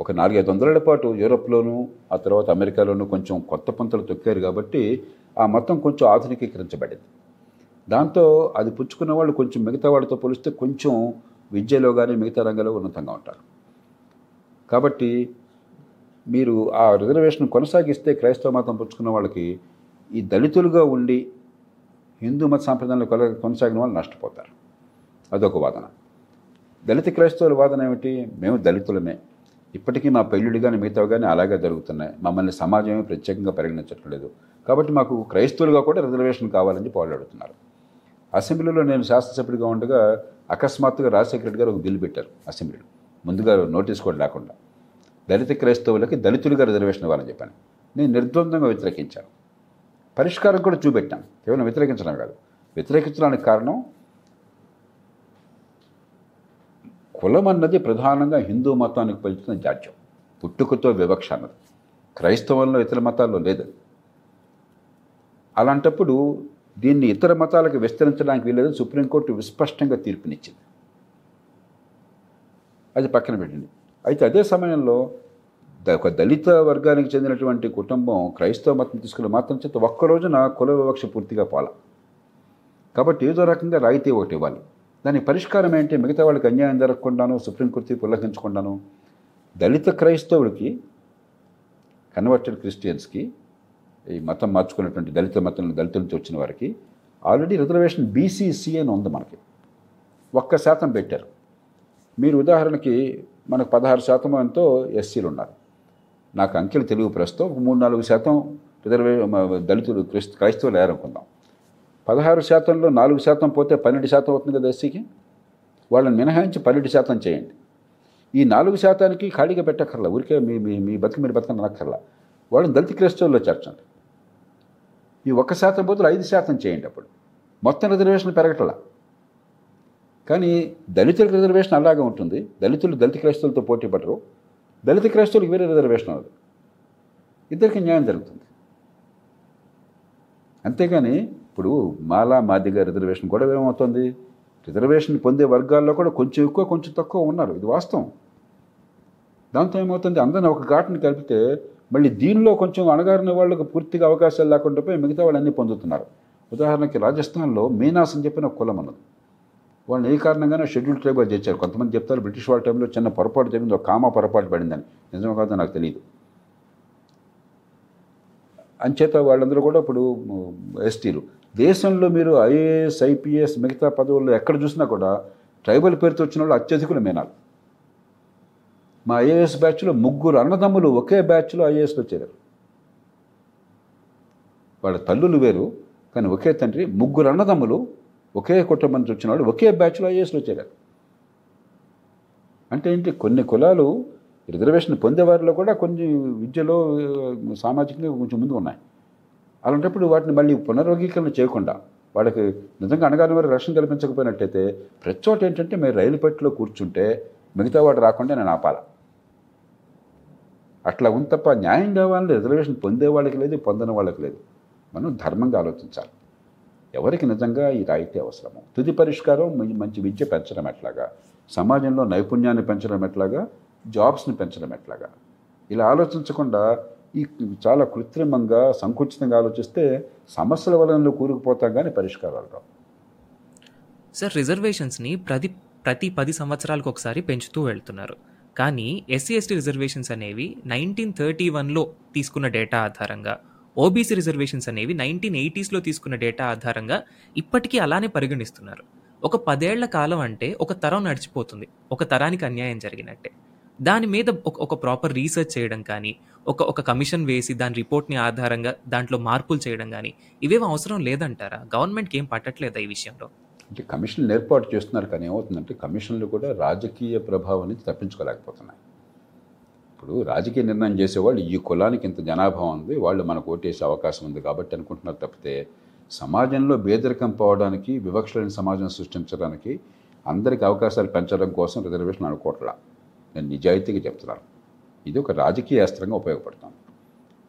ఒక నాలుగైదు వందల పాటు యూరోప్లోనూ ఆ తర్వాత అమెరికాలోనూ కొంచెం కొత్త పంతలు తొక్కారు కాబట్టి ఆ మతం కొంచెం ఆధునికీకరించబడింది. దాంతో అది పుచ్చుకున్న వాళ్ళు కొంచెం మిగతా వాళ్ళతో పోలిస్తే కొంచెం విద్యలో కానీ మిగతా రంగంలో ఉన్నతంగా ఉంటారు. కాబట్టి మీరు ఆ రిజర్వేషన్ కొనసాగిస్తే క్రైస్తవ మతం పుచ్చుకున్న వాళ్ళకి ఈ దళితులుగా ఉండి హిందూ మత సాంప్రదాయంలో కొల కొనసాగిన వాళ్ళు నష్టపోతారు. అదొక వాదన. దళిత క్రైస్తవుల వాదన ఏమిటి? మేము దళితులమే. ఇప్పటికీ మా పెళ్ళిళ్ళు కానీ మిగతావి కానీ అలాగే జరుగుతున్నాయి. మమ్మల్ని సమాజమే ప్రత్యేకంగా పరిగణించట్లేదు. కాబట్టి మాకు క్రైస్తవులుగా కూడా రిజర్వేషన్ కావాలని పోరాడుతున్నారు అసెంబ్లీలో నేను శాసనసభ్యుడిగా ఉండగా అకస్మాత్తుగా రాజశేఖర గారు ఒక బిల్లు పెట్టారు అసెంబ్లీలో. ముందుగా నోటీస్ కూడా లేకుండా. దళిత క్రైస్తవులకి దళితులుగా రిజర్వేషన్ ఇవ్వాలని చెప్పాను. నేను నిర్ద్వందంగా వ్యతిరేకించాను. పరిష్కారం కూడా చూపెట్టాను. కేవలం వ్యతిరేకించడం కాదు. వ్యతిరేకించడానికి కారణం కులం అన్నది ప్రధానంగా హిందూ మతానికి పలుచుతున్న జాడ్యం పుట్టుకతో వివక్ష అన్నది. క్రైస్తవంలో ఇతర మతాల్లో లేదు. అలాంటప్పుడు దీన్ని ఇతర మతాలకు విస్తరించడానికి వీలేదని సుప్రీంకోర్టు విస్పష్టంగా తీర్పునిచ్చింది. అది పక్కన పెట్టింది. అయితే అదే సమయంలో ఒక దళిత వర్గానికి చెందినటువంటి కుటుంబం క్రైస్తవ మతం తీసుకుని మాత్రం చేత ఒక్క రోజున కుల వివక్ష పూర్తిగా పోల. కాబట్టి ఏదో రకంగా రాయితీ ఒకటి ఇవ్వాలి. దాని పరిష్కారం ఏంటి? మిగతా వాళ్ళకి అన్యాయం జరగకుండాను సుప్రీంకోర్టు తీర్పు ఉల్లంఘించకుండాను దళిత క్రైస్తవుడికి కన్వర్టెడ్ క్రిస్టియన్స్కి ఈ మతం మార్చుకున్నటువంటి దళిత మతం దళితుల నుంచి వచ్చిన వారికి ఆల్రెడీ రిజర్వేషన్ బీసీసీ అని ఉంది మనకి. ఒక్క శాతం పెట్టారు. మీరు ఉదాహరణకి మనకు పదహారు శాతం ఎంతో ఎస్సీలు ఉన్నారు. నాకు అంకెలు తెలుగు ప్రస్తుతం ఒక మూడు నాలుగు శాతం రిజర్వే దళితులు క్రిస్ క్రైస్తవులు లేరనుకుందాం పదహారు శాతంలో నాలుగు శాతం పోతే పన్నెండు శాతం అవుతుంది కదా ఎస్సీకి? వాళ్ళని మినహాయించి పన్నెండు శాతం చేయండి. ఈ నాలుగు శాతానికి ఖాళీగా పెట్టక్కర్లా. ఊరికే మీ మీ మీ బతుకు మీరు బతకని అనక్కర్లా. వాళ్ళని దళిత క్రైస్తవుల్లో చేర్చండి. ఈ ఒక్క శాతం బదులు ఐదు శాతం చేయండి అప్పుడు. మొత్తం రిజర్వేషన్ పెరగటలా. కానీ దళితుల రిజర్వేషన్ అలాగే ఉంటుంది. దళితులు దళిత క్రైస్తవులతో పోటీ పడరు. దళిత క్రైస్తవులకు వేరే రిజర్వేషన్ అవ్వదు ఇద్దరికి న్యాయం జరుగుతుంది. అంతేగాని ఇప్పుడు మాలా మాదిగ రిజర్వేషన్ కూడా ఏమవుతుంది? రిజర్వేషన్ పొందే వర్గాల్లో కూడా కొంచెం ఎక్కువ కొంచెం తక్కువ ఉన్నారు. ఇది వాస్తవం. దాంతో ఏమవుతుంది? అందరిని ఒక ఘాటుని కలిపితే మళ్ళీ దీనిలో కొంచెం అణగారిన వాళ్ళకు పూర్తిగా అవకాశాలు లేకుండా పోయి మిగతా వాళ్ళన్నీ పొందుతున్నారు. ఉదాహరణకి రాజస్థాన్లో మీనాస్ అని చెప్పిన కులం అన్నది వాళ్ళని ఏ కారణంగానే షెడ్యూల్ ట్రైబ్గా చేశారు కొంతమంది చెప్తారు బ్రిటిష్ వాళ్ళ టైంలో చిన్న పొరపాటు జరిగింది ఒక కామా పొరపాటు పడిందని. నిజం కాదో నాకు తెలియదు అంచేత వాళ్ళందరూ కూడా ఇప్పుడు ఎస్టీలు. దేశంలో మీరు ఐఏఎస్ ఐపీఎస్ మిగతా పదవుల్లో ఎక్కడ చూసినా కూడా ట్రైబల్ పేరుతో వచ్చిన వాళ్ళు అత్యధికులు మేనాలు. మా ఐఏఎస్ బ్యాచ్లో ముగ్గురు అన్నదమ్ములు ఒకే బ్యాచ్లో ఐఏఎస్లో చేరారు. వాళ్ళ తల్లులు వేరు కానీ ఒకే తండ్రి ముగ్గురు అన్నదమ్ములు ఒకే కుటుంబం నుంచి వచ్చిన వాళ్ళు ఒకే బ్యాచ్లో ఐఏఎస్లో చేరారు. అంటే ఏంటి? కొన్ని కులాలు రిజర్వేషన్ పొందేవారిలో కూడా కొన్ని విద్యలో సామాజికంగా కొంచెం ముందు ఉన్నాయి. అలాంటప్పుడు వాటిని మళ్ళీ పునర్వర్గీకరణ చేయకుండా వాళ్ళకి నిజంగా అనగాని వారు రక్షణ కల్పించకపోయినట్టయితే ప్రతి చోట ఏంటంటే మీరు రైలు పెట్టిలో కూర్చుంటే మిగతా వాడు రాకుండా నేను ఆపాల? అట్లా ఉంది తప్ప న్యాయం కావాలని రిజర్వేషన్ పొందే వాళ్ళకి లేదు పొందని వాళ్ళకి లేదు. మనం ధర్మంగా ఆలోచించాలి. ఎవరికి నిజంగా ఈ రాయితీ అవసరము? తుది పరిష్కారం మంచి- మంచి విద్య పెంచడం ఎట్లాగా? సమాజంలో నైపుణ్యాన్ని పెంచడం ఎట్లాగా? జాబ్స్ని పెంచడం ఎట్లాగా? ఇలా ఆలోచించకుండా ఈ చాలా కృత్రిమంగా సంకుచితంగా ఆలోచిస్తే సమస్యల వలన కూరుకుపోతాం కానీ పరిష్కారాలు రావు. సార్ రిజర్వేషన్స్ని ప్రతి ప్రతి పది సంవత్సరాలకు ఒకసారి పెంచుతూ వెళ్తున్నారు. కానీ ఎస్సీ ఎస్టీ రిజర్వేషన్స్ అనేవి నైన్టీన్ థర్టీ వన్లో తీసుకున్న డేటా ఆధారంగా ఓబీసీ రిజర్వేషన్స్ అనేవి నైన్టీన్ ఎయిటీస్లో తీసుకున్న డేటా ఆధారంగా ఇప్పటికీ అలానే పరిగణిస్తున్నారు. ఒక పదేళ్ళ కాలం అంటే ఒక తరం నడిచిపోతుంది. ఒక తరానికి అన్యాయం జరిగినట్టే. దాని మీద ఒక ఒక ప్రాపర్ రీసెర్చ్ చేయడం కానీ ఒక ఒక కమిషన్ వేసి దాని రిపోర్ట్ని ఆధారంగా దాంట్లో మార్పులు చేయడం కానీ ఇవేం అవసరం లేదంటారా? గవర్నమెంట్కి ఏం పట్టట్లేదా ఈ విషయంలో? అంటే కమిషన్లు ఏర్పాటు చేస్తున్నారు కానీ ఏమవుతుందంటే కమిషన్లు కూడా రాజకీయ ప్రభావం నుంచి తప్పించుకోలేకపోతున్నాయి. ఇప్పుడు రాజకీయ నిర్ణయం చేసేవాళ్ళు ఈ కులానికి ఇంత జనాభా ఉంది వాళ్ళు మనకు ఓటేసే అవకాశం ఉంది కాబట్టి అనుకుంటున్నారు తప్పితే సమాజంలో బేదరికం పోవడానికి వివక్ష లేని సమాజం సృష్టించడానికి అందరికీ అవకాశాలు పెంచడం కోసం రిజర్వేషన్ అనుకోవట్లా. నేను నిజాయితీగా చెప్తున్నాను ఇది ఒక రాజకీయ అస్త్రంగా ఉపయోగపడుతుంది.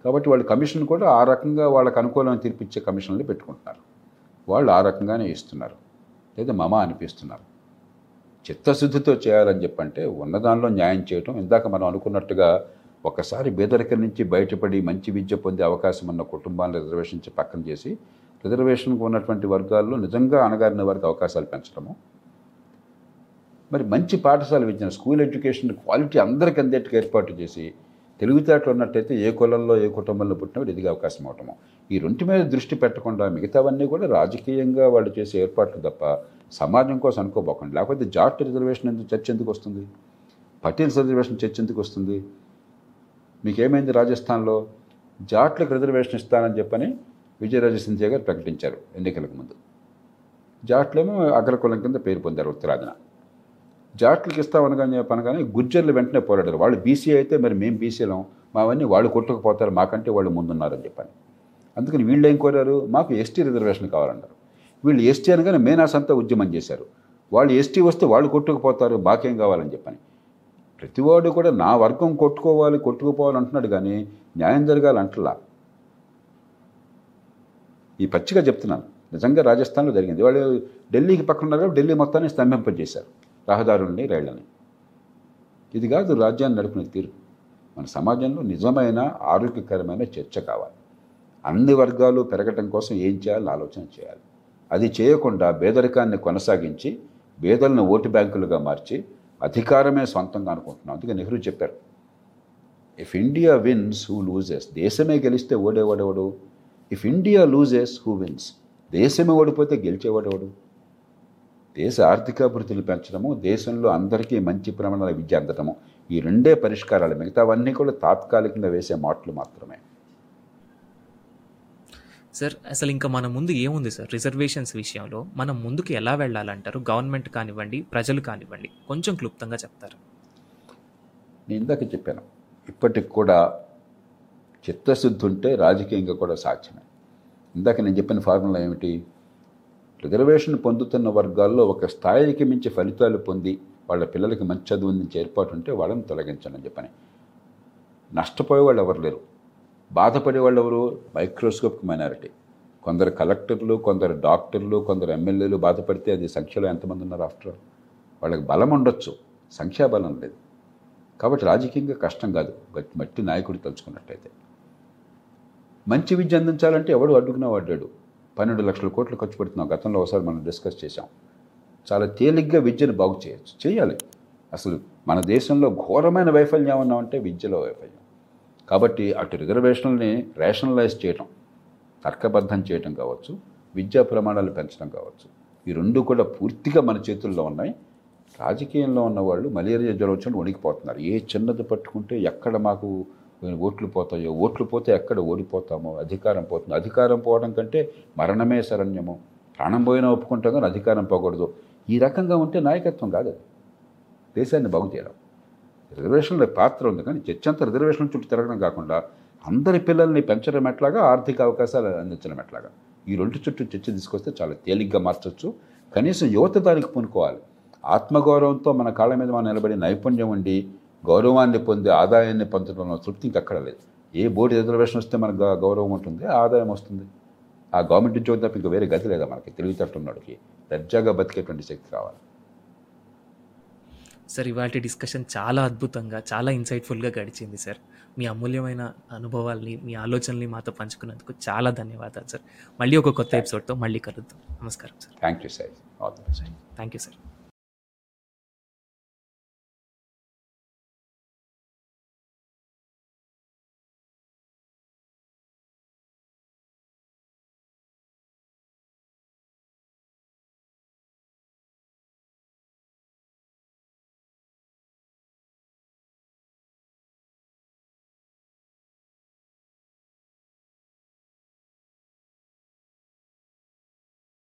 కాబట్టి వాళ్ళు కమిషన్ కూడా ఆ రకంగా వాళ్ళకు అనుకూలమైన తీర్పిచ్చే కమిషన్లు పెట్టుకుంటున్నారు. వాళ్ళు ఆ రకంగానే ఇస్తున్నారు. లేదా మమ అనిపిస్తున్నారు. చిత్తశుద్ధితో చేయాలని చెప్పంటే ఉన్నదానిలో న్యాయం చేయటం ఇందాక మనం అనుకున్నట్టుగా ఒకసారి బేదరికం నుంచి బయటపడి మంచి విద్య పొందే అవకాశం ఉన్న కుటుంబాలను రిజర్వేషన్ పక్కన చేసి రిజర్వేషన్కు ఉన్నటువంటి వర్గాల్లో నిజంగా అణగారిన వారికి అవకాశాలు పెంచడము మరి మంచి పాఠశాల విద్యను స్కూల్ ఎడ్యుకేషన్ క్వాలిటీ అందరికీ అందేట్టుకు ఏర్పాటు చేసి తెలివితేటలు ఉన్నట్టయితే ఏ కులంలో ఏ కుటుంబంలో పుట్టినప్పుడు ఎదిగే అవకాశం అవటము. ఈ రెంటి మీద దృష్టి పెట్టకుండా మిగతావన్నీ కూడా రాజకీయంగా వాళ్ళు చేసే ఏర్పాట్లు తప్ప సమాజం కోసం అనుకోబోకండి. లేకపోతే జాట్ రిజర్వేషన్ ఎందుకు చర్చ ఎందుకు వస్తుంది? పటేల్ రిజర్వేషన్ చర్చ ఎందుకు వస్తుంది? మీకేమైంది రాజస్థాన్లో? జాట్లకు రిజర్వేషన్ ఇస్తానని చెప్పని విజయరాజ సింధియా గారు ప్రకటించారు ఎన్నికలకు ముందు. జాట్లేమో అగ్రకులం కింద పేరు పొందారు ఉత్తరాదిన. జాట్లకు ఇస్తామనగానే పనగానే గుజ్జర్లు వెంటనే పోరాడారు. వాళ్ళు బీసీ అయితే మరి మేము బీసీలం మావన్నీ వాళ్ళు కొట్టుకుపోతారు. మాకంటే వాళ్ళు ముందున్నారని చెప్పని. అందుకని వీళ్ళు ఏం కోరారు? మాకు ఎస్టీ రిజర్వేషన్ కావాలన్నారు వీళ్ళు ఎస్టీ అనగానే మేనాస్ అంతా ఉద్యమం చేశారు. వాళ్ళు ఎస్టీ వస్తే వాళ్ళు కొట్టుకుపోతారు. మాకేం కావాలని చెప్పని. ప్రతివాడు కూడా నా వర్గం కొట్టుకోవాలి కొట్టుకుపోవాలి అంటున్నాడు కానీ న్యాయం జరగాలి అంటలా. ఈ పచ్చిగా చెప్తున్నాను. నిజంగా రాజస్థాన్లో జరిగింది. వాళ్ళు ఢిల్లీకి పక్కన ఉన్నారు కాబట్టి ఢిల్లీ మొత్తాన్ని స్తంభింపజేశారు. రహదారుల్ని రైళ్ళని. ఇది కాదు రాజ్యాన్ని నడిపిన తీరు. మన సమాజంలో నిజమైన ఆరోగ్యకరమైన చర్చ కావాలి. అన్ని వర్గాలు పెరగటం కోసం ఏం చేయాలో ఆలోచన చేయాలి. అది చేయకుండా పేదరికాన్ని కొనసాగించి పేదలను ఓటు బ్యాంకులుగా మార్చి అధికారమే సొంతంగా అనుకుంటున్నాం. అందుకే నెహ్రూ చెప్పారు if India wins who loses దేశమే గెలిస్తే ఓడేవాడెవడు? If India loses who wins దేశమే ఓడిపోతే గెలిచేవాడెవడు? దేశ ఆర్థికాభివృద్ధిని పెంచడము దేశంలో అందరికీ మంచి ప్రమాణాల విద్య అందడము ఈ రెండే పరిష్కారాలు మిగతావన్నీ కూడా తాత్కాలికంగా వేసే మాటలు మాత్రమే. సార్ అసలు ఇంకా మన ముందు ఏముంది సార్? రిజర్వేషన్స్ విషయంలో మనం ముందుకు ఎలా వెళ్ళాలంటారు? గవర్నమెంట్ కానివ్వండి ప్రజలు కానివ్వండి కొంచెం క్లుప్తంగా చెప్తారు? నేను ఇందాక చెప్పాను ఇప్పటికి కూడా చిత్తశుద్ధి ఉంటే రాజకీయంగా కూడా సాధ్యమే. ఇందాక నేను చెప్పిన ఫార్ములా ఏమిటి? రిజర్వేషన్ పొందుతున్న వర్గాల్లో ఒక స్థాయికి మించి ఫలితాలు పొంది వాళ్ళ పిల్లలకి మంచి చదువు అందించే ఏర్పాటు ఉంటే వాళ్ళని తొలగించండి చెప్పని. నష్టపోయే వాళ్ళు ఎవరు లేరు. బాధపడే వాళ్ళు ఎవరు? Microscope minority. కొందరు కలెక్టర్లు కొందరు డాక్టర్లు కొందరు ఎమ్మెల్యేలు బాధపడితే అది సంఖ్యలో ఎంతమంది ఉన్నారు ఆఫ్టర్ ఆల్? వాళ్ళకి బలం ఉండొచ్చు. సంఖ్యాబలం లేదు. కాబట్టి రాజకీయంగా కష్టం కాదు. మట్టి నాయకుడు తలుచుకున్నట్టయితే. మంచి విద్య అందించాలంటే ఎవడు అడ్డుకున్నా వాడాడు పన్నెండు లక్షల కోట్లు ఖర్చు పెడుతున్నాం గతంలో ఒకసారి మనం డిస్కస్ చేశాం. చాలా తేలిగ్గా విద్యను బాగు చేయొచ్చు. చేయాలి. అసలు మన దేశంలో ఘోరమైన వైఫల్యం ఏమన్నా ఉంటే విద్యలో వైఫల్యం. కాబట్టి అటు రిజర్వేషన్లని రేషనలైజ్ చేయటం తర్కబద్ధం చేయటం కావచ్చు విద్యా ప్రమాణాలు పెంచడం కావచ్చు. ఈ రెండు కూడా పూర్తిగా మన చేతుల్లో ఉన్నాయి. రాజకీయంలో ఉన్న వాళ్ళు మలేరియా జ్వరం వచ్చినట్టు వణికిపోతున్నారు. ఏ చిన్నది పట్టుకుంటే ఎక్కడ మాకు ఓట్లు పోతాయో ఓట్లు పోతే ఎక్కడ ఓడిపోతామో అధికారం పోతుంది. అధికారం పోవడం కంటే మరణమే శరణ్యము. ప్రాణం పోయినా ఒప్పుకుంటాం కానీ అధికారం పోకూడదు. ఈ రకంగా ఉంటే నాయకత్వం కాదు అది. దేశాన్ని బాగు చేయడం. రిజర్వేషన్ల పాత్ర ఉంది కానీ చర్చంతా రిజర్వేషన్ చుట్టూ తిరగడం కాకుండా అందరి పిల్లల్ని పెంచడం ఎట్లాగా ఆర్థిక అవకాశాలు అందించడం ఎట్లాగా? ఈ రెండు చుట్టూ చర్చ తీసుకొస్తే చాలా తేలిగ్గా మార్చొచ్చు. కనీసం యువత దానికి పూనుకోవాలి. ఆత్మగౌరవంతో మన కాళ్ళ మీద మనం నిలబడి నైపుణ్యం ఉండి గౌరవాన్ని పొంది ఆదాయాన్ని పొందడంలో తృప్తి ఇంకెక్కడ లేదు. ఏ బోర్డు రిజర్వేషన్ వస్తే మనకు గౌరవం ఉంటుంది ఆదాయం వస్తుంది. ఆ గవర్నమెంట్ ఉద్యోగం తప్ప ఇంకా వేరే గతి లేదా మనకి? తెలివితేటలున్నోడికి దర్జాగా బతికేటువంటి శక్తి కావాలి సార్ ఇవాళ డిస్కషన్ చాలా అద్భుతంగా చాలా ఇన్సైట్ఫుల్గా గడిచింది సార్. మీ అమూల్యమైన అనుభవాల్ని మీ ఆలోచనల్ని మాతో పంచుకున్నందుకు చాలా ధన్యవాదాలు సార్. మళ్ళీ ఒక కొత్త ఎపిసోడ్తో మళ్ళీ కలుద్దాం. నమస్కారం sir. Thank you sir thank you sir